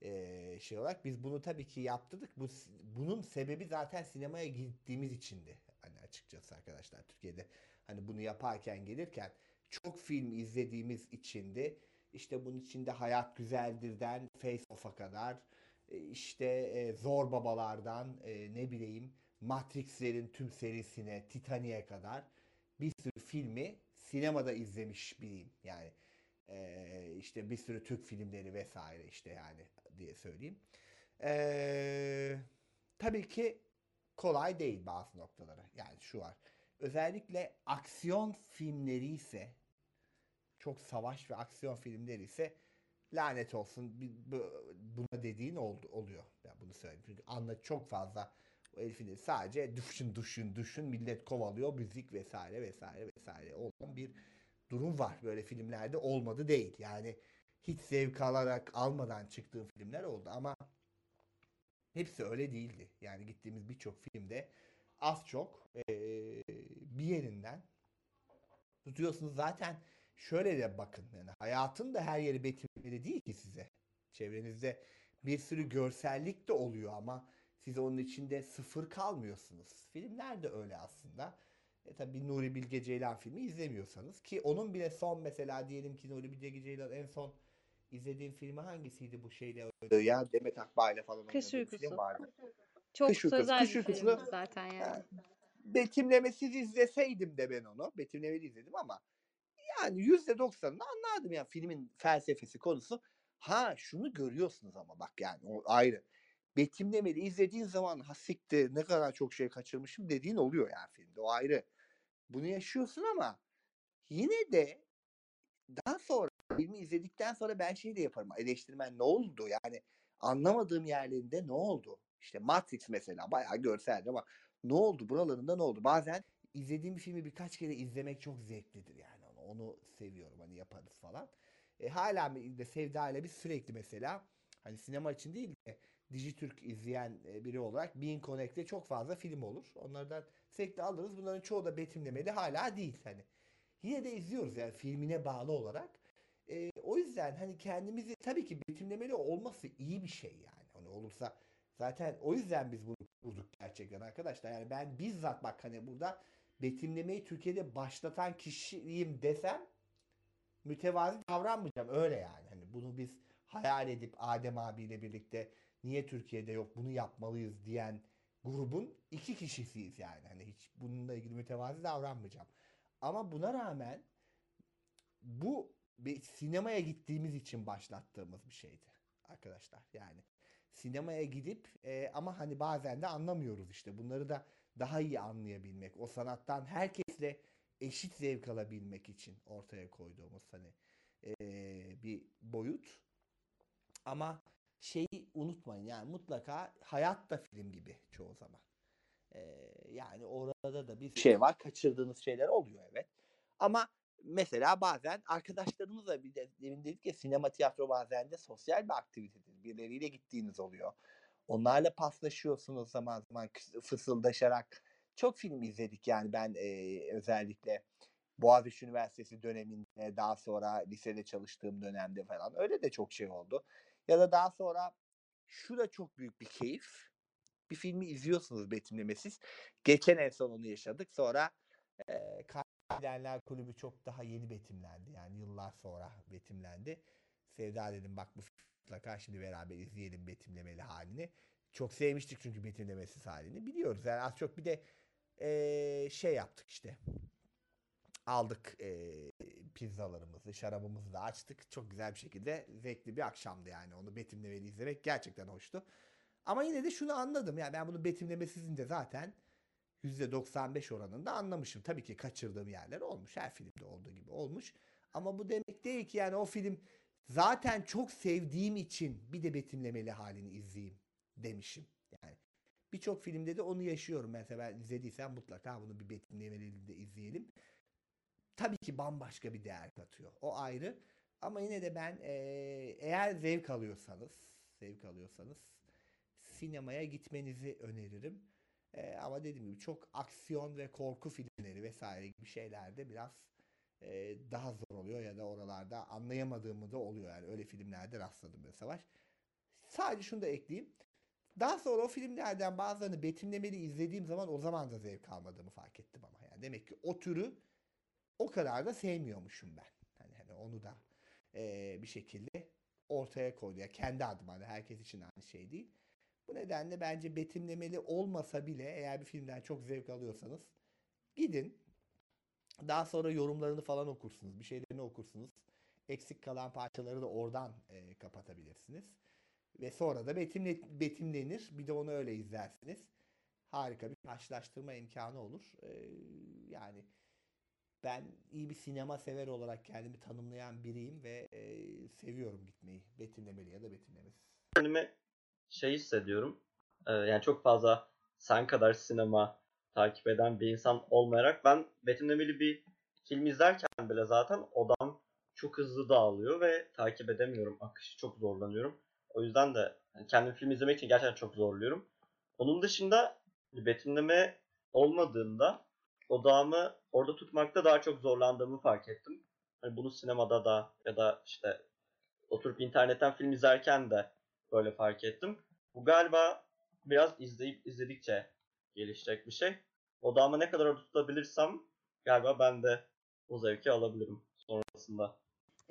Ee, şey olarak biz bunu tabii ki yaptırdık. Bu bunun sebebi zaten sinemaya gittiğimiz içindi. Hani açıkçası arkadaşlar Türkiye'de hani bunu yaparken gelirken çok film izlediğimiz içindi. İşte bunun içinde Hayat Güzeldir'den Face Off'a kadar işte e, Zor Babalardan e, ne bileyim Matrix'lerin tüm serisine Titanic'e kadar bir sürü filmi sinemada izlemiş biriyim. Yani e, işte bir sürü Türk filmleri vesaire işte yani diye söyleyeyim. E, tabii ki kolay değil bazı noktaları. Yani şu var. Özellikle aksiyon filmleri ise çok savaş ve aksiyon filmleri ise lanet olsun buna dediğin oldu, oluyor. Ben bunu söyleyeyim. Çünkü anla çok fazla o herifin sadece düşün düşün düşün millet kovalıyor müzik vesaire vesaire vesaire olan bir durum var. Böyle filmlerde olmadı değil. Yani hiç zevk alarak almadan çıktığım filmler oldu ama hepsi öyle değildi. Yani gittiğimiz birçok filmde az çok eee, bir yerinden tutuyorsunuz. Zaten şöyle de bakın yani hayatın da her yeri betimlemeli değil ki size. Çevrenizde bir sürü görsellik de oluyor ama siz onun içinde sıfır kalmıyorsunuz. Filmler de öyle aslında. E tabii Nuri Bilge Ceylan filmi izlemiyorsanız ki onun bile son mesela diyelim ki Nuri Bilge Ceylan en son izlediğim filmi hangisiydi bu şeyle oynadığı ya Demet Akbağ'la falan Kış film Uykusu. vardı. Çok Kış Uykusu. sözel Kış film zaten yani. yani betimlemesiz izleseydim de ben onu. Betimlemeli izledim ama yani %90'ını anlardım ya filmin felsefesi konusu. Ha şunu görüyorsunuz ama bak yani o ayrı. Betimlemeli izlediğin zaman ha siktir ne kadar çok şey kaçırmışım dediğin oluyor yani filmde o ayrı. Bunu yaşıyorsun ama yine de daha sonra filmi izledikten sonra ben şey de yaparım. Eleştirmen ne oldu? Yani anlamadığım yerlerinde ne oldu? İşte Matrix mesela bayağı görseldi ama ne oldu? Buralarında ne oldu? Bazen izlediğim bir filmi birkaç kere izlemek çok zevklidir yani. Onu, seviyorum hani yaparız falan. E, hala de Sevda ile biz sürekli mesela hani sinema için değil de Dijitürk izleyen e, biri olarak Bean Connect'te çok fazla film olur. Onlardan sürekli alırız. Bunların çoğu da betimlemeli hala değil hani. Yine de izliyoruz yani filmine bağlı olarak. E, o yüzden hani kendimizi tabii ki betimlemeli olması iyi bir şey yani. Hani olursa zaten o yüzden biz bunu kurduk gerçekten arkadaşlar. Yani ben bizzat bak hani burada betimlemeyi Türkiye'de başlatan kişiyim desem mütevazi davranmayacağım. Öyle yani. Hani bunu biz hayal edip Adem abiyle birlikte niye Türkiye'de yok bunu yapmalıyız diyen grubun iki kişisiyiz yani. Hani hiç bununla ilgili mütevazi davranmayacağım. Ama buna rağmen bu sinemaya gittiğimiz için başlattığımız bir şeydi arkadaşlar. Yani sinemaya gidip e, ama hani bazen de anlamıyoruz işte. Bunları da daha iyi anlayabilmek, o sanattan herkesle eşit zevk alabilmek için ortaya koyduğumuz hani e, bir boyut. Ama şeyi unutmayın yani mutlaka hayat da film gibi çoğu zaman. E, yani orada da bir şey var, kaçırdığınız şeyler oluyor evet. Ama mesela bazen arkadaşlarınızla bir de demin dedik ya sinema tiyatro bazen de sosyal bir aktivitedir. Birileriyle gittiğiniz oluyor. Onlarla paslaşıyorsunuz zaman zaman fısıldaşarak. Çok film izledik yani ben e, özellikle Boğaziçi Üniversitesi döneminde daha sonra lisede çalıştığım dönemde falan öyle de çok şey oldu. Ya da daha sonra şu da çok büyük bir keyif. Bir filmi izliyorsunuz betimlemesiz. Geçen en son onu yaşadık. Sonra e, Kaybedenler Kulübü çok daha yeni betimlendi. Yani yıllar sonra betimlendi. Sevda dedim bak bu mutlaka şimdi beraber izleyelim betimlemeli halini. Çok sevmiştik çünkü betimlemesiz halini. Biliyoruz yani az çok bir de eee, şey yaptık işte. Aldık eee, pizzalarımızı, şarabımızı da açtık. Çok güzel bir şekilde zevkli bir akşamdı yani. Onu betimlemeli izlemek gerçekten hoştu. Ama yine de şunu anladım. Yani ben bunu betimlemesizin de zaten %95 oranında anlamışım. Tabii ki kaçırdığım yerler olmuş. Her filmde olduğu gibi olmuş. Ama bu demek değil ki yani o film zaten çok sevdiğim için bir de betimlemeli halini izleyeyim demişim. Yani birçok filmde de onu yaşıyorum. Mesela ben izlediysen mutlaka bunu bir betimlemeli de izleyelim. Tabii ki bambaşka bir değer katıyor. O ayrı. Ama yine de ben eğer zevk alıyorsanız, zevk alıyorsanız sinemaya gitmenizi öneririm. Ee, ama dediğim gibi çok aksiyon ve korku filmleri vesaire gibi şeylerde biraz e, daha zor oluyor ya da oralarda anlayamadığımı da oluyor yani öyle filmlerde rastladım ben savaş. Sadece şunu da ekleyeyim. Daha sonra o filmlerden bazılarını betimlemeli izlediğim zaman o zaman da zevk almadığımı fark ettim ama yani demek ki o türü o kadar da sevmiyormuşum ben. Hani, hani onu da e, bir şekilde ortaya koydu. Ya kendi adıma hani herkes için aynı şey değil. Bu nedenle bence betimlemeli olmasa bile eğer bir filmden çok zevk alıyorsanız gidin. Daha sonra yorumlarını falan okursunuz. Bir şeylerini okursunuz. Eksik kalan parçaları da oradan e, kapatabilirsiniz. Ve sonra da betimle, betimlenir. Bir de onu öyle izlersiniz. Harika bir karşılaştırma imkanı olur. E, yani ben iyi bir sinema sever olarak kendimi tanımlayan biriyim ve e, seviyorum gitmeyi. Betimlemeli ya da betimlemesiz. kendimi şey hissediyorum. Ee, yani çok fazla sen kadar sinema takip eden bir insan olmayarak ben betimlemeli bir film izlerken bile zaten odam çok hızlı dağılıyor ve takip edemiyorum. Akışı çok zorlanıyorum. O yüzden de Yani kendim film izlemek için gerçekten çok zorluyorum. Onun dışında betimleme olmadığında odağımı orada tutmakta daha çok zorlandığımı fark ettim. Hani bunu sinemada da ya da işte oturup internetten film izlerken de böyle fark ettim. Bu galiba biraz izleyip izledikçe gelişecek bir şey. Odağımı ne kadar tutabilirsem galiba ben de o zevki alabilirim sonrasında.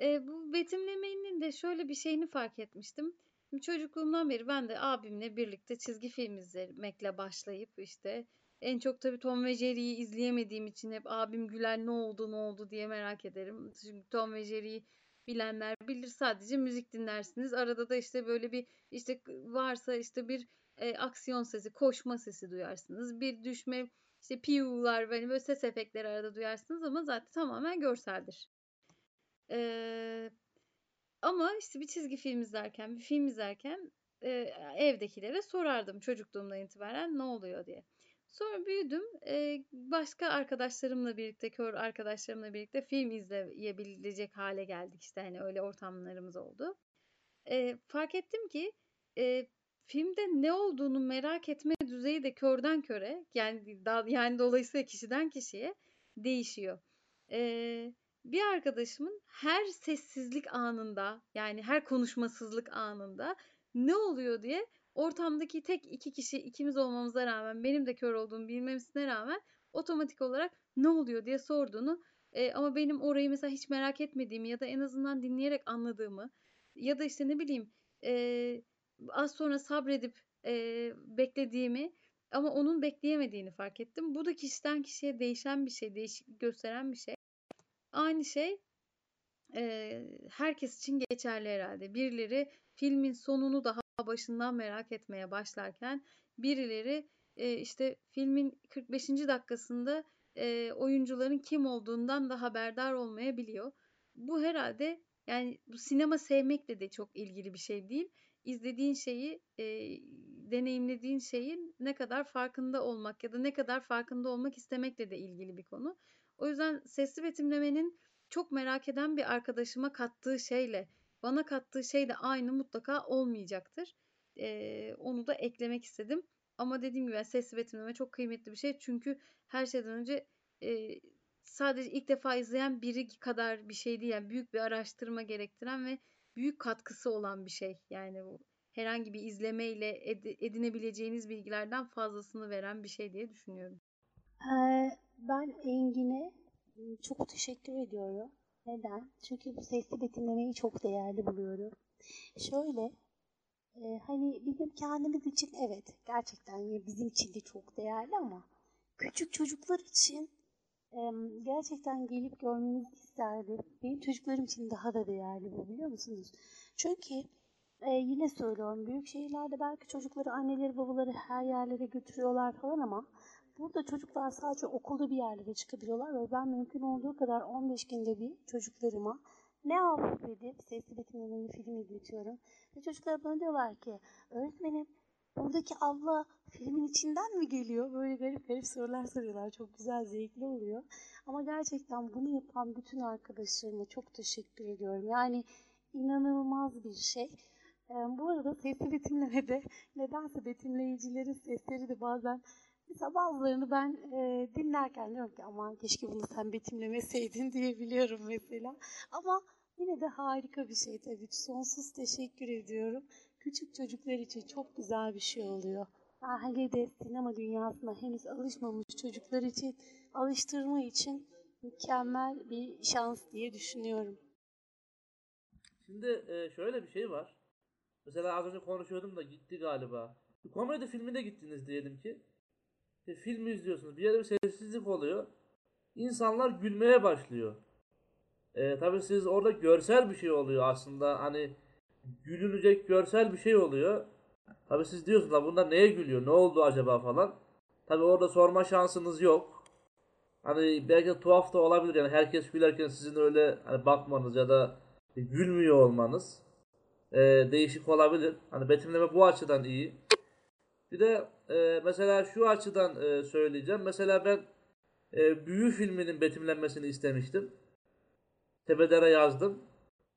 E, bu betimlemenin de şöyle bir şeyini fark etmiştim. Çocukluğumdan beri ben de abimle birlikte çizgi film izlemekle başlayıp işte en çok tabii Tom ve Jerry'yi izleyemediğim için hep abim güler ne oldu ne oldu diye merak ederim. Çünkü Tom ve Jerry'yi bilenler bilir sadece müzik dinlersiniz. Arada da işte böyle bir işte varsa işte bir e, aksiyon sesi, koşma sesi duyarsınız. Bir düşme işte piyular böyle, böyle ses efektleri arada duyarsınız ama zaten tamamen görseldir. Ee, ama işte bir çizgi film izlerken, bir film izlerken e, evdekilere sorardım çocukluğumdan itibaren ne oluyor diye. Sonra büyüdüm. e, başka arkadaşlarımla birlikte, kör arkadaşlarımla birlikte film izleyebilecek hale geldik. işte hani öyle ortamlarımız oldu. E, fark ettim ki e, filmde ne olduğunu merak etme düzeyi de körden köre yani da, yani dolayısıyla kişiden kişiye değişiyor. E, bir arkadaşımın her sessizlik anında yani her konuşmasızlık anında ne oluyor diye ortamdaki tek iki kişi ikimiz olmamıza rağmen benim de kör olduğumu bilmemesine rağmen otomatik olarak ne oluyor diye sorduğunu e, ama benim orayı mesela hiç merak etmediğimi ya da en azından dinleyerek anladığımı ya da işte ne bileyim e, az sonra sabredip e, beklediğimi ama onun bekleyemediğini fark ettim. Bu da kişiden kişiye değişen bir şey, değişiklik gösteren bir şey. Aynı şey e, herkes için geçerli herhalde. Birileri filmin sonunu daha başından merak etmeye başlarken birileri e, işte filmin 45. dakikasında e, oyuncuların kim olduğundan da haberdar olmayabiliyor. Bu herhalde yani bu sinema sevmekle de çok ilgili bir şey değil. İzlediğin şeyi, e, deneyimlediğin şeyin ne kadar farkında olmak ya da ne kadar farkında olmak istemekle de ilgili bir konu. O yüzden sesli betimlemenin çok merak eden bir arkadaşıma kattığı şeyle bana kattığı şey de aynı mutlaka olmayacaktır. Ee, onu da eklemek istedim. Ama dediğim gibi sesli betimleme çok kıymetli bir şey. Çünkü her şeyden önce e, sadece ilk defa izleyen biri kadar bir şey değil. Yani büyük bir araştırma gerektiren ve büyük katkısı olan bir şey. Yani bu herhangi bir izlemeyle ed- edinebileceğiniz bilgilerden fazlasını veren bir şey diye düşünüyorum. Ben Engin'e çok teşekkür ediyorum. Neden? Çünkü bu sesli betimlemeyi çok değerli buluyorum. Şöyle, hani bizim kendimiz için evet gerçekten bizim için de çok değerli ama küçük çocuklar için gerçekten gelip görmenizi isterdim. Benim çocuklarım için daha da değerli bu biliyor musunuz? Çünkü e, yine söylüyorum büyük şehirlerde belki çocukları anneleri babaları her yerlere götürüyorlar falan ama Burada çocuklar sadece okulda bir yerlere çıkabiliyorlar ve ben mümkün olduğu kadar 15 günde bir çocuklarıma ne yapıp edip sesli betimlemeli film izletiyorum. Ve çocuklar bana diyorlar ki öğretmenim buradaki abla filmin içinden mi geliyor? Böyle garip garip sorular soruyorlar. Çok güzel, zevkli oluyor. Ama gerçekten bunu yapan bütün arkadaşlarıma çok teşekkür ediyorum. Yani inanılmaz bir şey. Ee, bu arada sesli betimlemede nedense betimleyicilerin sesleri de bazen Mesela bazılarını ben e, dinlerken diyorum ki aman keşke bunu sen betimlemeseydin diyebiliyorum mesela. Ama yine de harika bir şey tabii. Sonsuz teşekkür ediyorum. Küçük çocuklar için çok güzel bir şey oluyor. Hele de sinema dünyasına henüz alışmamış çocuklar için alıştırma için mükemmel bir şans diye düşünüyorum. Şimdi e, şöyle bir şey var. Mesela az önce konuşuyordum da gitti galiba. Bir komedi filmine gittiniz diyelim ki. Bir film izliyorsunuz. Bir yerde bir sessizlik oluyor. İnsanlar gülmeye başlıyor. E, tabii siz orada görsel bir şey oluyor aslında. Hani gülünecek görsel bir şey oluyor. Tabii siz diyorsunuz da bunlar neye gülüyor? Ne oldu acaba falan. Tabii orada sorma şansınız yok. Hani belki tuhaf da olabilir yani herkes gülerken sizin öyle hani bakmanız ya da gülmüyor olmanız e, değişik olabilir. Hani betimleme bu açıdan iyi. Bir de e, mesela şu açıdan e, söyleyeceğim. Mesela ben e, Büyü filminin betimlenmesini istemiştim. Tepedere yazdım.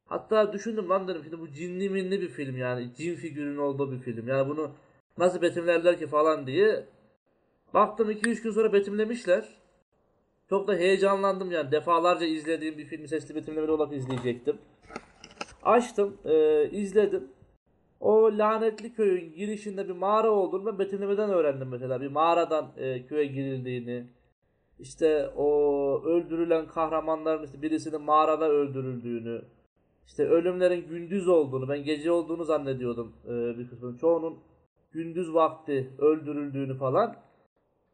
Hatta düşündüm lan dedim şimdi bu cinli minli bir film yani cin figürünün olduğu bir film. Yani bunu nasıl betimlerler ki falan diye. Baktım 2-3 gün sonra betimlemişler. Çok da heyecanlandım yani defalarca izlediğim bir filmi sesli betimlemeli olarak izleyecektim. Açtım, e, izledim. O lanetli köyün girişinde bir mağara olduğunu ben betimlemeden öğrendim mesela. Bir mağaradan e, köye girildiğini. İşte o öldürülen kahramanların işte birisinin mağarada öldürüldüğünü. İşte ölümlerin gündüz olduğunu, ben gece olduğunu zannediyordum e, bir kısmının. Çoğunun gündüz vakti öldürüldüğünü falan.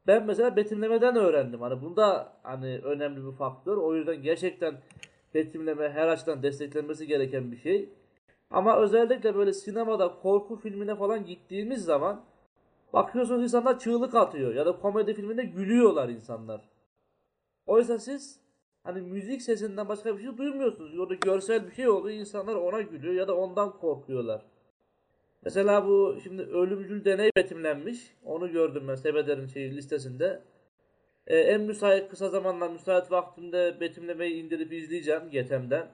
Ben mesela betimlemeden öğrendim. Hani bunda hani önemli bir faktör. O yüzden gerçekten betimleme her açıdan desteklenmesi gereken bir şey. Ama özellikle böyle sinemada korku filmine falan gittiğimiz zaman bakıyorsunuz insanlar çığlık atıyor ya da komedi filminde gülüyorlar insanlar. Oysa siz hani müzik sesinden başka bir şey duymuyorsunuz. Orada görsel bir şey oluyor insanlar ona gülüyor ya da ondan korkuyorlar. Mesela bu şimdi ölümcül deney betimlenmiş. Onu gördüm ben Sebeder'in şey listesinde. Ee, en müsait kısa zamanla müsait vaktimde betimlemeyi indirip izleyeceğim Getem'den.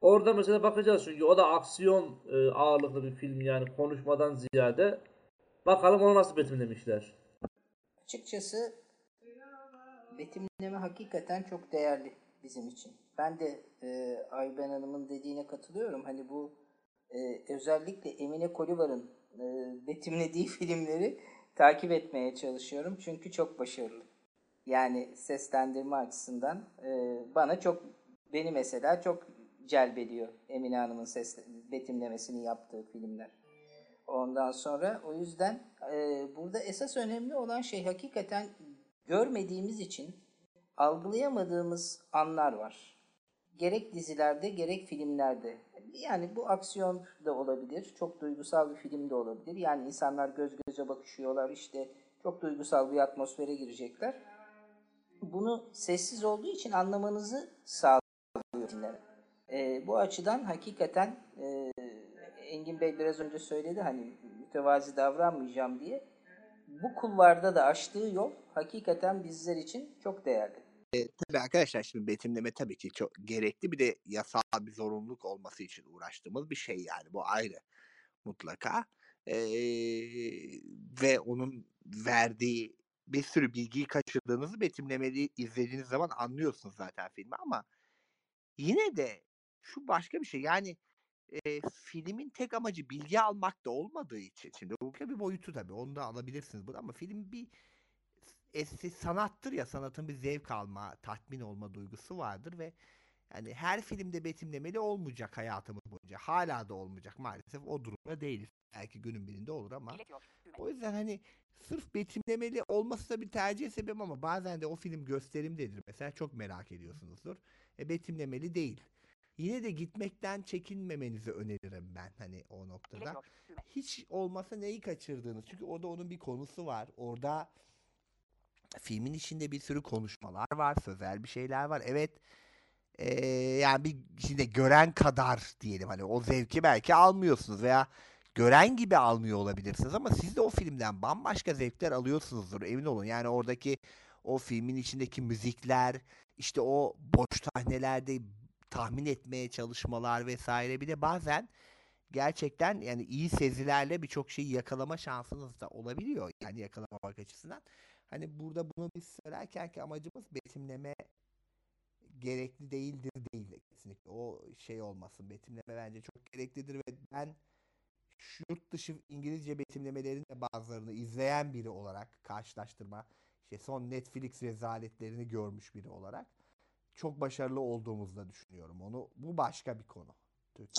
Orada mesela bakacağız çünkü o da aksiyon e, ağırlıklı bir film yani konuşmadan ziyade. Bakalım onu nasıl betimlemişler. Açıkçası betimleme hakikaten çok değerli bizim için. Ben de e, Ayben Hanım'ın dediğine katılıyorum. Hani bu e, özellikle Emine Kolivar'ın e, betimlediği filmleri takip etmeye çalışıyorum. Çünkü çok başarılı. Yani seslendirme açısından e, bana çok, beni mesela çok celbediyor Emine Hanım'ın ses betimlemesini yaptığı filmler. Ondan sonra o yüzden e, burada esas önemli olan şey hakikaten görmediğimiz için algılayamadığımız anlar var. Gerek dizilerde gerek filmlerde. Yani bu aksiyon da olabilir, çok duygusal bir film de olabilir. Yani insanlar göz göze bakışıyorlar, işte çok duygusal bir atmosfere girecekler. Bunu sessiz olduğu için anlamanızı sağlıyor dinleme. E, bu açıdan hakikaten e, Engin Bey biraz önce söyledi hani mütevazi davranmayacağım diye. Bu kulvarda da açtığı yol hakikaten bizler için çok değerli. E, tabii arkadaşlar şimdi betimleme tabii ki çok gerekli bir de yasal bir zorunluluk olması için uğraştığımız bir şey yani bu ayrı mutlaka. E, ve onun verdiği bir sürü bilgiyi kaçırdığınızı betimlemeli izlediğiniz zaman anlıyorsunuz zaten filmi ama yine de şu başka bir şey yani e, filmin tek amacı bilgi almak da olmadığı için şimdi bu bir boyutu tabii onu da alabilirsiniz burada ama film bir eski sanattır ya sanatın bir zevk alma, tatmin olma duygusu vardır ve yani her filmde betimlemeli olmayacak hayatımız boyunca. Hala da olmayacak maalesef. O durumda değiliz. Belki günün birinde olur ama. O yüzden hani sırf betimlemeli olması da bir tercih sebep ama bazen de o film gösterimdedir. Mesela çok merak ediyorsunuzdur. E, betimlemeli değil. Yine de gitmekten çekinmemenizi öneririm ben hani o noktada. Hiç olmasa neyi kaçırdığınız. Çünkü orada onun bir konusu var. Orada filmin içinde bir sürü konuşmalar var, sözel bir şeyler var. Evet. Ee, yani bir şimdi gören kadar diyelim hani o zevki belki almıyorsunuz veya gören gibi almıyor olabilirsiniz ama siz de o filmden bambaşka zevkler alıyorsunuzdur emin olun. Yani oradaki o filmin içindeki müzikler, işte o boş sahnelerde tahmin etmeye çalışmalar vesaire bir de bazen gerçekten yani iyi sezilerle birçok şeyi yakalama şansınız da olabiliyor. Yani yakalamamak açısından. Hani burada bunu biz söylerken ki amacımız betimleme gerekli değildir değil kesinlikle. O şey olmasın. Betimleme bence çok gereklidir ve ben yurt dışı İngilizce betimlemelerin de bazılarını izleyen biri olarak karşılaştırma işte son Netflix rezaletlerini görmüş biri olarak çok başarılı olduğumuzu da düşünüyorum. Onu bu başka bir konu.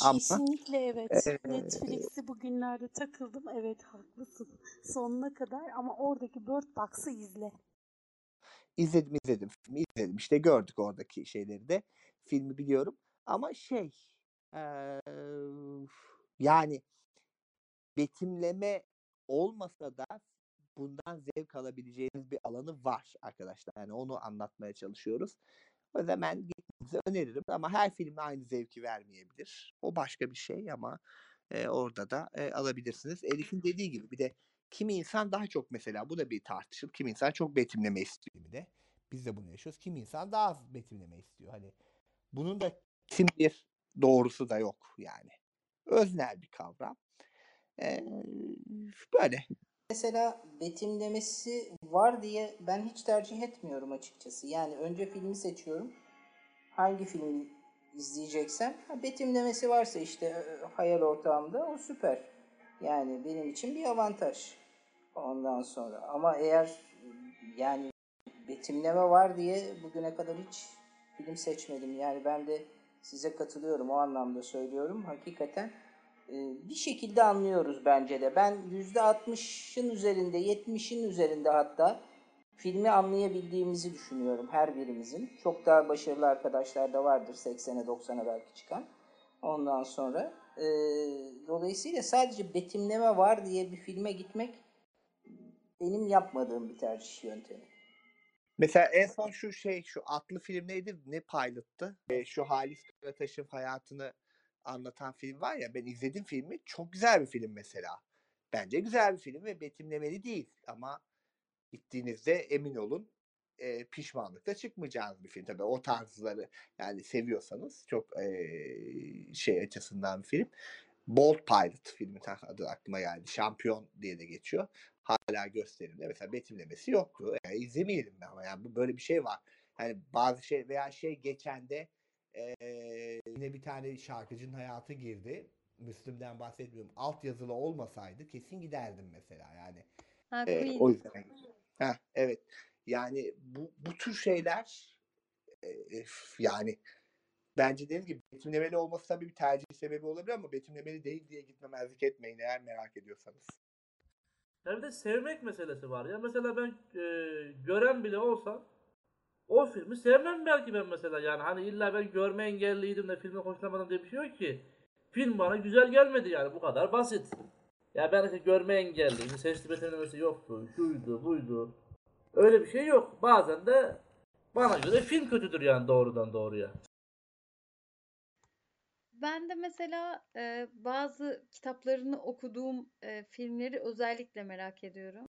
Ama, Kesinlikle evet. E, Netflix'i bugünlerde takıldım. Evet haklısın. Sonuna kadar ama oradaki Bird Box'ı izle. İzledim izledim. Filmi izledim. İşte gördük oradaki şeyleri de. Filmi biliyorum. Ama şey ee, yani betimleme olmasa da bundan zevk alabileceğiniz bir alanı var arkadaşlar. Yani onu anlatmaya çalışıyoruz. O ben gitmenizi öneririm ama her filme aynı zevki vermeyebilir. O başka bir şey ama e, orada da e, alabilirsiniz. Elif'in dediği gibi bir de kimi insan daha çok mesela bu da bir tartışıl. Kimi insan çok betimleme istiyor bir de. Biz de bunu yaşıyoruz. Kimi insan daha az betimleme istiyor. Hani bunun da kesin bir doğrusu da yok yani. Öznel bir kavram. Eee, böyle. Mesela betimlemesi var diye ben hiç tercih etmiyorum açıkçası. Yani önce filmi seçiyorum. Hangi filmi izleyeceksem ha, betimlemesi varsa işte e, hayal ortağımda o süper. Yani benim için bir avantaj. Ondan sonra ama eğer e, yani betimleme var diye bugüne kadar hiç film seçmedim. Yani ben de size katılıyorum o anlamda söylüyorum. Hakikaten e, bir şekilde anlıyoruz bence de. Ben %60'ın üzerinde, 70'in üzerinde hatta filmi anlayabildiğimizi düşünüyorum her birimizin. Çok daha başarılı arkadaşlar da vardır 80'e 90'a belki çıkan. Ondan sonra e, dolayısıyla sadece betimleme var diye bir filme gitmek benim yapmadığım bir tercih yöntemi. Mesela en son şu şey şu atlı film neydi? Ne pilot'tı? Eee, şu Halis Karataş'ın hayatını anlatan film var ya ben izledim filmi. Çok güzel bir film mesela. Bence güzel bir film ve betimlemeli değil ama gittiğinizde emin olun eee, pişmanlıkla çıkmayacağınız bir film. Tabii o tarzları yani seviyorsanız çok eee, şey açısından bir film. Bolt Pilot filmi adı aklıma geldi. Şampiyon diye de geçiyor. Hala gösterimde. Mesela betimlemesi yoktu. Yani izlemeyelim mi ama yani böyle bir şey var. Yani bazı şey veya şey geçende eee, yine bir tane şarkıcının hayatı girdi. Müslüm'den bahsetmiyorum. Alt yazılı olmasaydı kesin giderdim mesela yani. Ha Queen. o yüzden. Heh, evet. Yani bu bu tür şeyler eee, yani bence dediğim gibi betimlemeli olması tabii bir tercih sebebi olabilir ama betimlemeli değil diye gitmemezlik etmeyin eğer merak ediyorsanız. Ya bir de sevmek meselesi var ya. Mesela ben e, gören bile olsam o filmi sevmem belki ben mesela yani hani illa ben görme engelliydim de filmi hoşlanmadım diye bir şey yok ki. Film bana güzel gelmedi yani bu kadar basit. Ya ben işte görme engelliyim, sesli betimlemesi yoktu, şuydu, buydu. Öyle bir şey yok. Bazen de bana göre film kötüdür yani doğrudan doğruya. Ben de mesela e, bazı kitaplarını okuduğum e, filmleri özellikle merak ediyorum.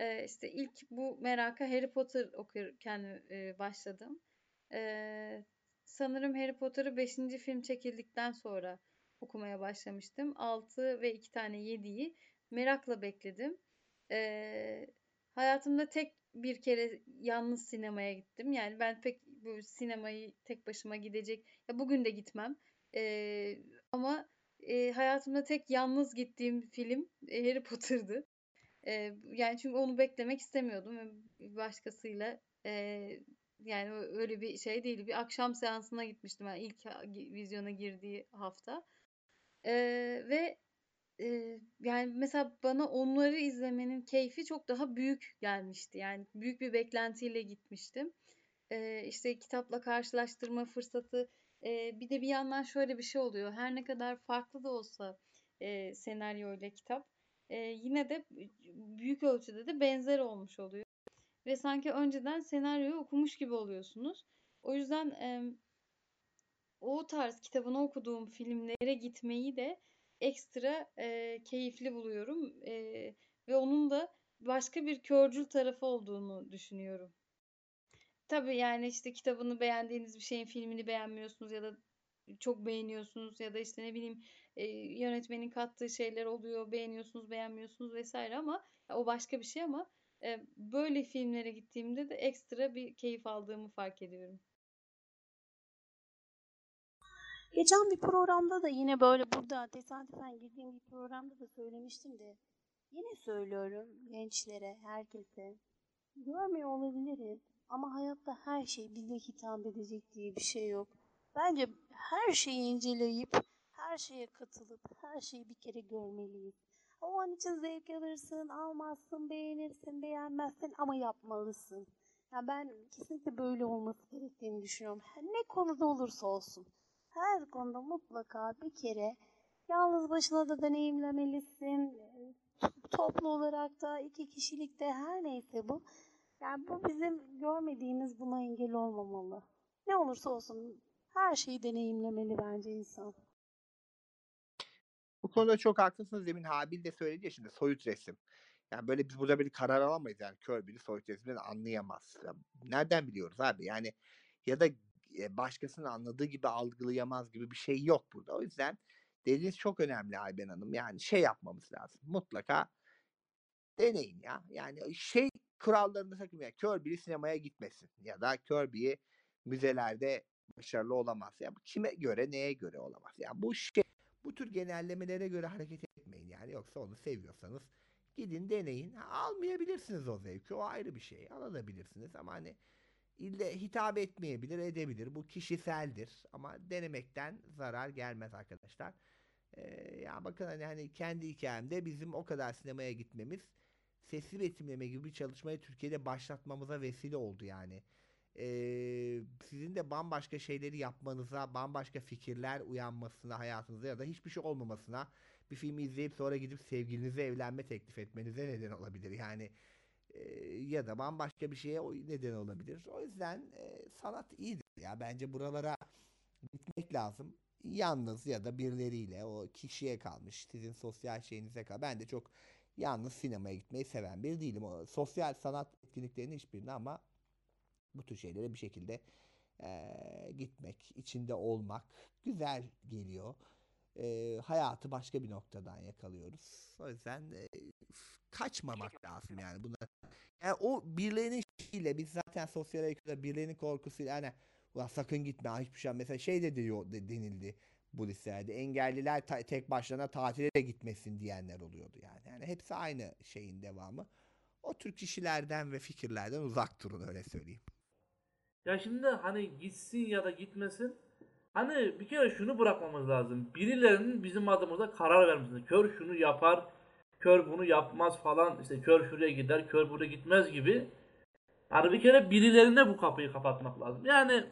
E, işte ilk bu meraka Harry Potter okurken e, başladım. E, sanırım Harry Potter'ı 5. film çekildikten sonra okumaya başlamıştım. 6 ve 2 tane 7'yi merakla bekledim. E, hayatımda tek bir kere yalnız sinemaya gittim. Yani ben pek bu sinemayı tek başıma gidecek ya bugün de gitmem. Eee, ama eee, hayatımda tek yalnız gittiğim film e, Harry Potter'dı. Eee, yani çünkü onu beklemek istemiyordum başkasıyla eee, yani öyle bir şey değil. Bir akşam seansına gitmiştim ben ilk vizyona girdiği hafta. Eee, ve yani mesela bana onları izlemenin keyfi çok daha büyük gelmişti. Yani büyük bir beklentiyle gitmiştim. Eee, işte kitapla karşılaştırma fırsatı bir de bir yandan şöyle bir şey oluyor. Her ne kadar farklı da olsa senaryo ile kitap, eee, yine de büyük ölçüde de benzer olmuş oluyor. Ve sanki önceden senaryoyu okumuş gibi oluyorsunuz. O yüzden em, o tarz kitabını okuduğum filmlere gitmeyi de ekstra eee, keyifli buluyorum. Eee, ve onun da başka bir körcül tarafı olduğunu düşünüyorum. Tabii yani işte kitabını beğendiğiniz bir şeyin filmini beğenmiyorsunuz ya da çok beğeniyorsunuz ya da işte ne bileyim yönetmenin kattığı şeyler oluyor beğeniyorsunuz beğenmiyorsunuz vesaire ama o başka bir şey ama böyle filmlere gittiğimde de ekstra bir keyif aldığımı fark ediyorum. Geçen bir programda da yine böyle burada tesadüfen girdiğim bir programda da söylemiştim de yine söylüyorum gençlere, herkese. Görmüyor olabiliriz ama hayatta her şey bize hitap edecek diye bir şey yok. Bence her şeyi inceleyip, her şeye katılıp, her şeyi bir kere görmeliyiz. O an için zevk alırsın, almazsın, beğenirsin, beğenmezsin ama yapmalısın. Ya ben kesinlikle böyle olması gerektiğini düşünüyorum. Ne konuda olursa olsun. Her konuda mutlaka bir kere yalnız başına da deneyimlemelisin. Toplu olarak da iki kişilikte her neyse bu. Yani bu bizim görmediğimiz buna engel olmamalı. Ne olursa olsun her şeyi deneyimlemeli bence insan. Bu konuda çok haklısınız. Demin Habil de söyledi ya şimdi soyut resim. Yani böyle biz burada bir karar alamayız yani kör biri soyut resimden anlayamaz. Ya nereden biliyoruz abi? Yani ya da e, başkasının anladığı gibi algılayamaz gibi bir şey yok burada. O yüzden dediğiniz çok önemli Ayben Hanım. Yani şey yapmamız lazım. Mutlaka deneyin ya. Yani şey kurallarını sakın ya. Kör biri sinemaya gitmesin ya da kör biri müzelerde başarılı olamaz. Ya bu kime göre neye göre olamaz. Ya bu şey bu tür genellemelere göre hareket etmeyin yani. Yoksa onu seviyorsanız gidin deneyin. Ha, almayabilirsiniz o zevki. O ayrı bir şey. Alabilirsiniz ama hani ille hitap etmeyebilir, edebilir. Bu kişiseldir ama denemekten zarar gelmez arkadaşlar. Ee, ya bakın hani, hani kendi hikayemde bizim o kadar sinemaya gitmemiz sesli betimleme gibi bir çalışmayı Türkiye'de başlatmamıza vesile oldu yani. Ee, sizin de bambaşka şeyleri yapmanıza, bambaşka fikirler uyanmasına hayatınızda ya da hiçbir şey olmamasına bir filmi izleyip sonra gidip sevgilinize evlenme teklif etmenize neden olabilir. Yani e, ya da bambaşka bir şeye neden olabilir. O yüzden e, sanat iyidir ya. Bence buralara gitmek lazım. Yalnız ya da birileriyle o kişiye kalmış. Sizin sosyal şeyinize kalmış. Ben de çok yalnız sinemaya gitmeyi seven biri değilim. O sosyal sanat etkinliklerinin hiçbirini ama bu tür şeylere bir şekilde e, gitmek, içinde olmak güzel geliyor. E, hayatı başka bir noktadan yakalıyoruz. O yüzden e, kaçmamak lazım yani. Buna yani o birilerinin şeyiyle biz zaten sosyal ekonomide birilerinin korkusuyla hani ulan sakın gitme hiçbir şey mesela şey de diyor de, denildi bu listelerde engelliler ta- tek başlarına tatile de gitmesin diyenler oluyordu yani. Yani hepsi aynı şeyin devamı. O tür kişilerden ve fikirlerden uzak durun öyle söyleyeyim. Ya şimdi hani gitsin ya da gitmesin. Hani bir kere şunu bırakmamız lazım. Birilerinin bizim adımıza karar vermesi. Kör şunu yapar, kör bunu yapmaz falan. İşte kör şuraya gider, kör buraya gitmez gibi. Yani bir kere birilerine bu kapıyı kapatmak lazım. Yani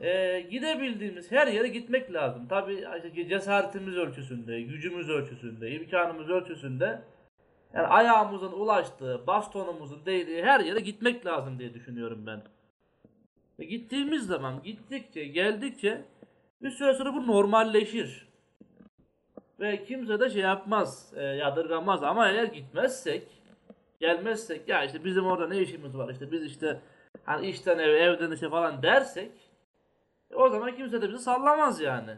e, gidebildiğimiz her yere gitmek lazım. Tabi işte cesaretimiz ölçüsünde, gücümüz ölçüsünde, imkanımız ölçüsünde. Yani ayağımızın ulaştığı, bastonumuzun değdiği her yere gitmek lazım diye düşünüyorum ben. Ve gittiğimiz zaman gittikçe geldikçe bir süre sonra bu normalleşir. Ve kimse de şey yapmaz, e, yadırgamaz ama eğer gitmezsek, gelmezsek ya işte bizim orada ne işimiz var işte biz işte hani işten eve evden işe falan dersek e, o zaman kimse de bizi sallamaz yani.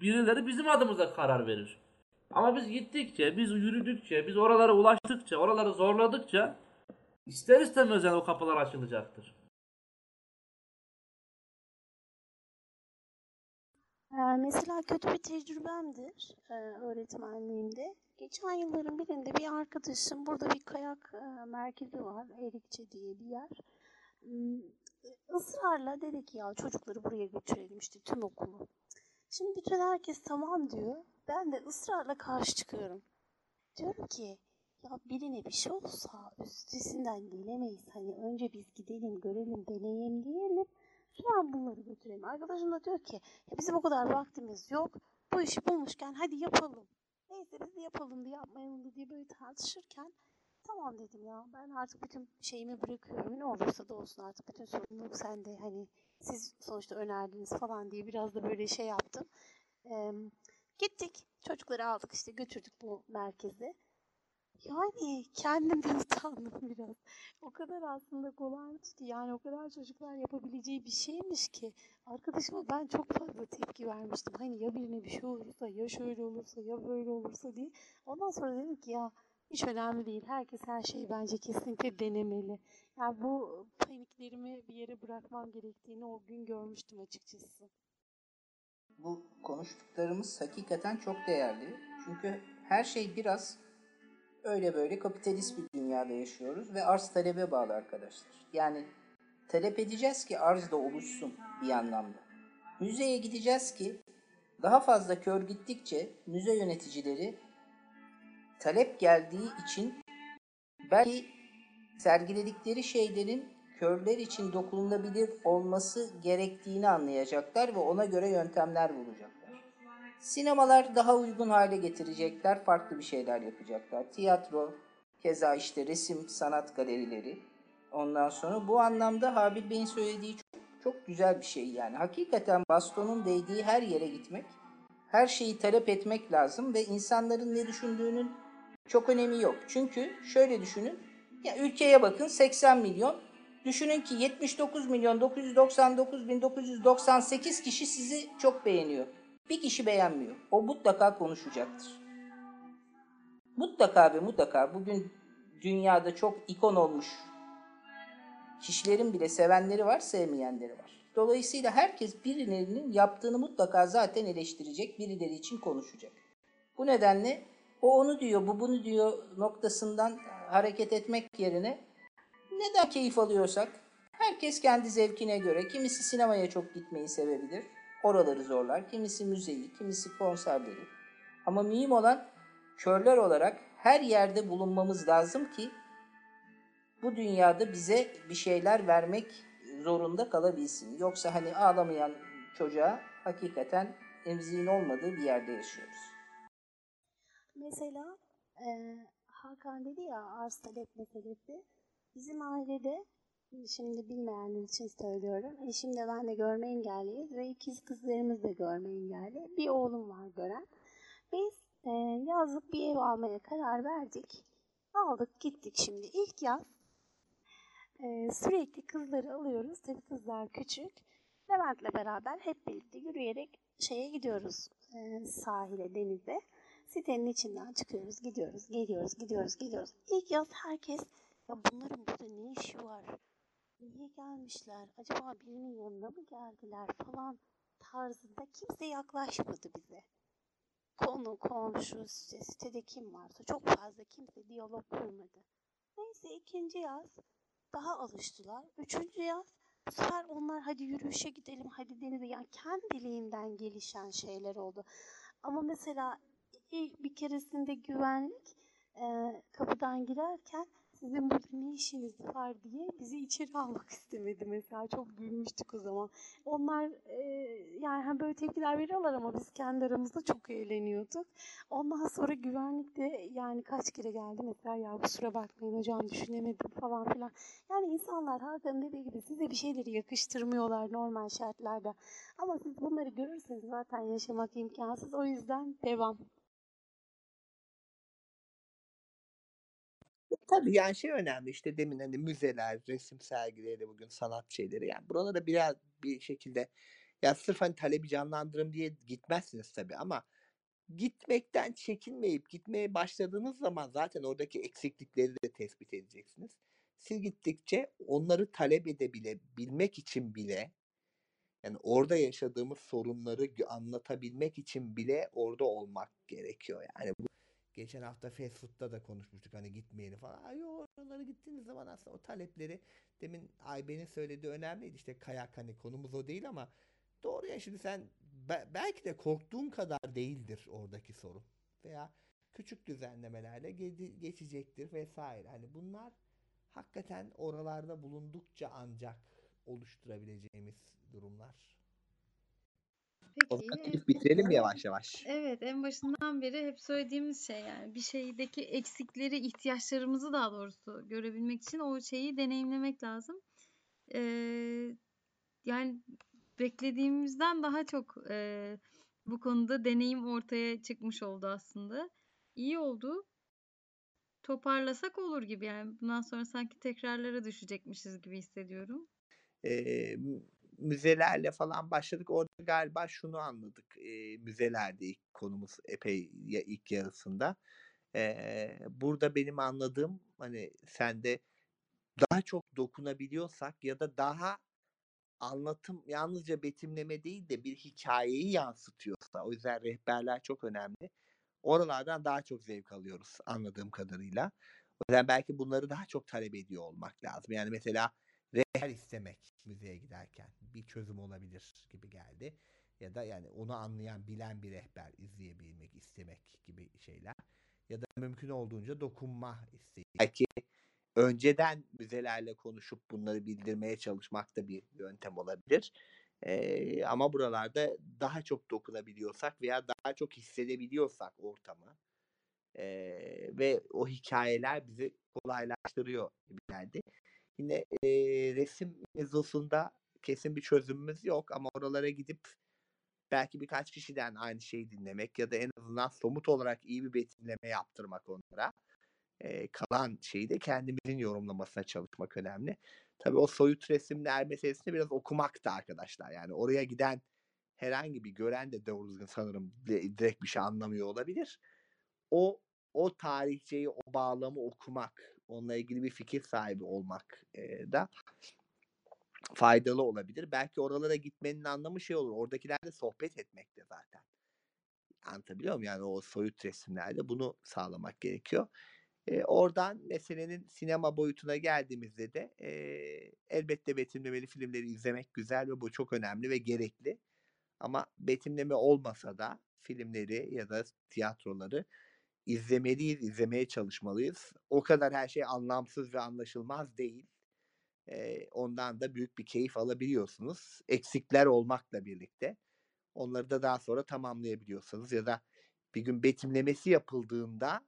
Birileri bizim adımıza karar verir. Ama biz gittikçe, biz yürüdükçe, biz oralara ulaştıkça, oraları zorladıkça ister istemez yani o kapılar açılacaktır. Mesela kötü bir tecrübemdir e, öğretmenliğimde. Geçen yılların birinde bir arkadaşım burada bir kayak e, merkezi var, Erikçe diye bir yer. Hmm, ısrarla dedi ki ya çocukları buraya götürelim işte tüm okulu. Şimdi bütün herkes tamam diyor. Ben de ısrarla karşı çıkıyorum. Diyorum ki ya birine bir şey olsa üstesinden gelemeyiz. Hani önce biz gidelim, görelim, deneyelim Sonra bunları götürelim. Arkadaşım da diyor ki ya bizim o kadar vaktimiz yok. Bu işi bulmuşken hadi yapalım. Neyse biz de yapalım diye yapmayalım diye böyle tartışırken tamam dedim ya ben artık bütün şeyimi bırakıyorum. Ne olursa da olsun artık bütün sorumluluk sende. Hani siz sonuçta önerdiniz falan diye biraz da böyle şey yaptım. Ee, gittik. Çocukları aldık işte götürdük bu merkeze. Yani kendimden utandım biraz. O kadar aslında kolaymış ki yani o kadar çocuklar yapabileceği bir şeymiş ki. Arkadaşıma ben çok fazla tepki vermiştim. Hani ya birine bir şey olursa ya şöyle olursa ya böyle olursa diye. Ondan sonra dedim ki ya hiç önemli değil. Herkes her şeyi bence kesinlikle denemeli. Yani bu paniklerimi bir yere bırakmam gerektiğini o gün görmüştüm açıkçası. Bu konuştuklarımız hakikaten çok değerli. Çünkü her şey biraz öyle böyle kapitalist bir dünyada yaşıyoruz ve arz talebe bağlı arkadaşlar. Yani talep edeceğiz ki arz da oluşsun bir anlamda. Müzeye gideceğiz ki daha fazla kör gittikçe müze yöneticileri talep geldiği için belki sergiledikleri şeylerin körler için dokunulabilir olması gerektiğini anlayacaklar ve ona göre yöntemler bulacaklar. Sinemalar daha uygun hale getirecekler, farklı bir şeyler yapacaklar. Tiyatro, keza işte resim, sanat galerileri. Ondan sonra bu anlamda Habil Bey'in söylediği çok, çok güzel bir şey yani. Hakikaten bastonun değdiği her yere gitmek, her şeyi talep etmek lazım ve insanların ne düşündüğünün çok önemi yok. Çünkü şöyle düşünün, ya ülkeye bakın 80 milyon Düşünün ki 79 milyon 999 bin 998 kişi sizi çok beğeniyor. Bir kişi beğenmiyor. O mutlaka konuşacaktır. Mutlaka ve mutlaka bugün dünyada çok ikon olmuş kişilerin bile sevenleri var, sevmeyenleri var. Dolayısıyla herkes birilerinin yaptığını mutlaka zaten eleştirecek, birileri için konuşacak. Bu nedenle o onu diyor, bu bunu diyor noktasından hareket etmek yerine neden keyif alıyorsak herkes kendi zevkine göre kimisi sinemaya çok gitmeyi sevebilir. Oraları zorlar. Kimisi müzeyi, kimisi konserleri. Ama mühim olan körler olarak her yerde bulunmamız lazım ki bu dünyada bize bir şeyler vermek zorunda kalabilsin. Yoksa hani ağlamayan çocuğa hakikaten emziğin olmadığı bir yerde yaşıyoruz. Mesela e, Hakan dedi ya arz talep meselesi. Bizim ailede şimdi bilmeyenler için söylüyorum. Eşim de ben de görme engelliyiz ve ikiz kızlarımız da görme engelli. Bir oğlum var gören. Biz e, yazlık bir ev almaya karar verdik. Aldık gittik şimdi. İlk yaz e, sürekli kızları alıyoruz. Tabii kızlar küçük. Levent'le beraber hep birlikte yürüyerek şeye gidiyoruz. E, sahile, denize. Sitenin içinden çıkıyoruz, gidiyoruz, geliyoruz, gidiyoruz, geliyoruz. İlk yaz herkes ya bunların burada ne işi var? Niye gelmişler? Acaba birinin yanına mı geldiler falan tarzında kimse yaklaşmadı bize. Konu, komşu, site, sitede kim varsa çok fazla kimse diyalog kurmadı. Neyse ikinci yaz daha alıştılar. Üçüncü yaz bu sefer onlar hadi yürüyüşe gidelim, hadi denize. Yani kendiliğinden gelişen şeyler oldu. Ama mesela ilk bir keresinde güvenlik e, kapıdan girerken sizin burada ne işiniz var diye bizi içeri almak istemedi mesela. Çok gülmüştük o zaman. Onlar e, yani hani böyle tepkiler veriyorlar ama biz kendi aramızda çok eğleniyorduk. Ondan sonra güvenlik de yani kaç kere geldi mesela ya kusura bakmayın hocam düşünemedim falan filan. Yani insanlar Hakan'ın dediği gibi size bir şeyleri yakıştırmıyorlar normal şartlarda. Ama siz bunları görürseniz zaten yaşamak imkansız. O yüzden devam. Tabii yani şey önemli işte demin hani müzeler, resim sergileri, bugün sanat şeyleri yani buralara biraz bir şekilde ya sırf hani talebi canlandırım diye gitmezsiniz tabii ama gitmekten çekinmeyip gitmeye başladığınız zaman zaten oradaki eksiklikleri de tespit edeceksiniz. Siz gittikçe onları talep edebilmek için bile yani orada yaşadığımız sorunları anlatabilmek için bile orada olmak gerekiyor. Yani bu geçen hafta fast food'da da konuşmuştuk hani gitmeyelim falan. Ay oralara gittiğiniz zaman aslında o talepleri demin Ayben'in söylediği önemliydi. İşte kayak hani konumuz o değil ama doğru ya şimdi sen be- belki de korktuğun kadar değildir oradaki sorun. Veya küçük düzenlemelerle ge- geçecektir vesaire. Hani bunlar hakikaten oralarda bulundukça ancak oluşturabileceğimiz durumlar. O Peki. zaman Elif bitirelim mi yavaş yavaş? Evet, en başından beri hep söylediğimiz şey yani bir şeydeki eksikleri, ihtiyaçlarımızı daha doğrusu görebilmek için o şeyi deneyimlemek lazım. Ee, yani beklediğimizden daha çok e, bu konuda deneyim ortaya çıkmış oldu aslında. İyi oldu. Toparlasak olur gibi yani. Bundan sonra sanki tekrarlara düşecekmişiz gibi hissediyorum. Ee, müzelerle falan başladık. Orada galiba şunu anladık. Ee, müzelerde ilk konumuz epey ya ilk yarısında. Ee, burada benim anladığım hani sende daha çok dokunabiliyorsak ya da daha anlatım yalnızca betimleme değil de bir hikayeyi yansıtıyorsa o yüzden rehberler çok önemli. Oralardan daha çok zevk alıyoruz anladığım kadarıyla. O yüzden belki bunları daha çok talep ediyor olmak lazım. Yani mesela rehber istemek müzeye giderken bir çözüm olabilir gibi geldi. Ya da yani onu anlayan, bilen bir rehber izleyebilmek, istemek gibi şeyler. Ya da mümkün olduğunca dokunma isteği. Belki önceden müzelerle konuşup bunları bildirmeye çalışmak da bir yöntem olabilir. Ee, ama buralarda daha çok dokunabiliyorsak veya daha çok hissedebiliyorsak ortamı ee, ve o hikayeler bizi kolaylaştırıyor gibi geldi. Yine e, resim mevzusunda kesin bir çözümümüz yok ama oralara gidip belki birkaç kişiden aynı şeyi dinlemek ya da en azından somut olarak iyi bir betimleme yaptırmak onlara Eee, kalan şeyi de kendimizin yorumlamasına çalışmak önemli. Tabii o soyut resimler meselesini biraz okumak da arkadaşlar. Yani oraya giden herhangi bir gören de doğru düzgün sanırım di direkt bir şey anlamıyor olabilir. O o tarihçeyi, o bağlamı okumak, onunla ilgili bir fikir sahibi olmak, eee, da faydalı olabilir. Belki oralara gitmenin anlamı şey olur, oradakilerle sohbet etmek de zaten. Anlatabiliyor muyum? Yani o soyut resimlerde bunu sağlamak gerekiyor. Eee, oradan meselenin sinema boyutuna geldiğimizde de, eee, elbette betimlemeli filmleri izlemek güzel ve bu çok önemli ve gerekli. Ama betimleme olmasa da filmleri ya da tiyatroları izlemeliyiz, izlemeye çalışmalıyız. O kadar her şey anlamsız ve anlaşılmaz değil. Eee, ondan da büyük bir keyif alabiliyorsunuz. Eksikler olmakla birlikte. Onları da daha sonra tamamlayabiliyorsunuz ya da bir gün betimlemesi yapıldığında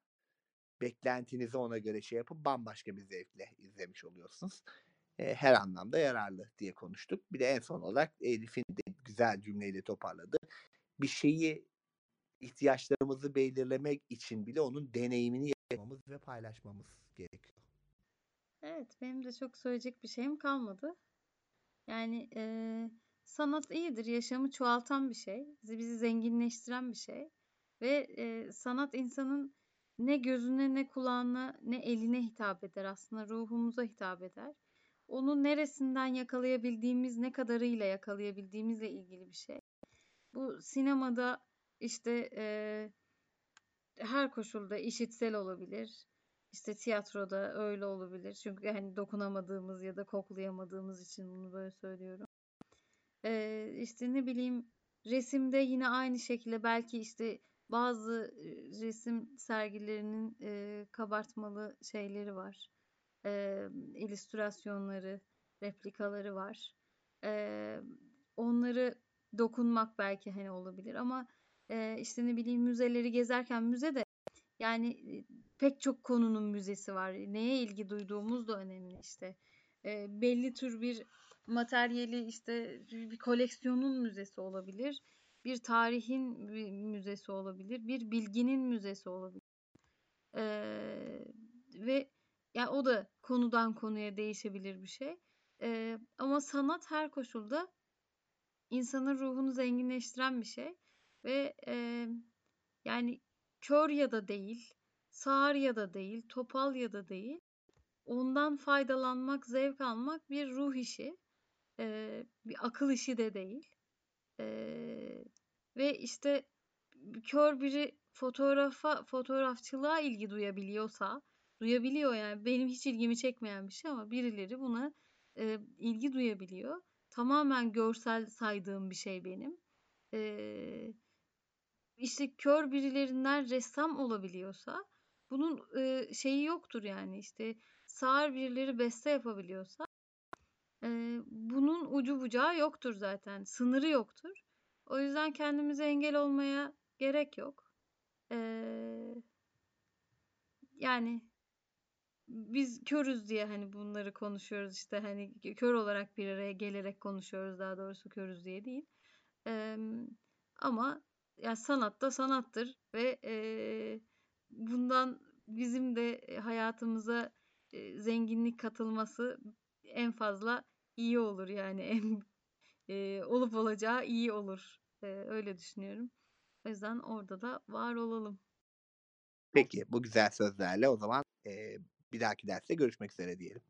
beklentinizi ona göre şey yapıp bambaşka bir zevkle izlemiş oluyorsunuz. Eee, her anlamda yararlı diye konuştuk. Bir de en son olarak Elif'in de güzel cümleyle toparladığı, bir şeyi ihtiyaçlarımızı belirlemek için bile onun deneyimini yaşamamız ve paylaşmamız gerekiyor. Evet, benim de çok söyleyecek bir şeyim kalmadı. Yani, eee, sanat iyidir, yaşamı çoğaltan bir şey, bizi zenginleştiren bir şey ve, eee, sanat insanın ne gözüne, ne kulağına, ne eline hitap eder aslında, ruhumuza hitap eder. Onu neresinden yakalayabildiğimiz, ne kadarıyla yakalayabildiğimizle ilgili bir şey. Bu sinemada, işte, eee, her koşulda işitsel olabilir. İşte tiyatroda öyle olabilir. Çünkü hani dokunamadığımız ya da koklayamadığımız için bunu böyle söylüyorum. Eee, işte ne bileyim resimde yine aynı şekilde belki işte bazı resim sergilerinin eee, kabartmalı şeyleri var. Eee, illüstrasyonları, replikaları var. Eee, onları dokunmak belki hani olabilir ama eee, işte ne bileyim müzeleri gezerken müze de yani pek çok konunun müzesi var. Neye ilgi duyduğumuz da önemli işte. Eee, belli tür bir materyali işte bir koleksiyonun müzesi olabilir. Bir tarihin bir müzesi olabilir. Bir bilginin müzesi olabilir. Eee, ve ya o da konudan konuya değişebilir bir şey. Eee, ama sanat her koşulda insanın ruhunu zenginleştiren bir şey ve eee, yani kör ya da değil, sağır ya da değil, topal ya da değil. Ondan faydalanmak, zevk almak bir ruh işi. Eee, bir akıl işi de değil. Eee, ve işte kör biri fotoğrafa, fotoğrafçılığa ilgi duyabiliyorsa, duyabiliyor yani benim hiç ilgimi çekmeyen bir şey ama birileri buna e, ilgi duyabiliyor. Tamamen görsel saydığım bir şey benim. E, işte kör birilerinden ressam olabiliyorsa bunun e, şeyi yoktur yani işte sağır birileri beste yapabiliyorsa e, bunun ucu bucağı yoktur zaten. Sınırı yoktur. O yüzden kendimize engel olmaya gerek yok. Ee, yani biz körüz diye hani bunları konuşuyoruz işte hani kör olarak bir araya gelerek konuşuyoruz daha doğrusu körüz diye değil. Ee, ama yani sanat da sanattır ve e, bundan bizim de hayatımıza e, zenginlik katılması en fazla iyi olur yani en e, olup olacağı iyi olur. E, öyle düşünüyorum. O yüzden orada da var olalım. Peki bu güzel sözlerle o zaman eee, bir dahaki derste görüşmek üzere diyelim.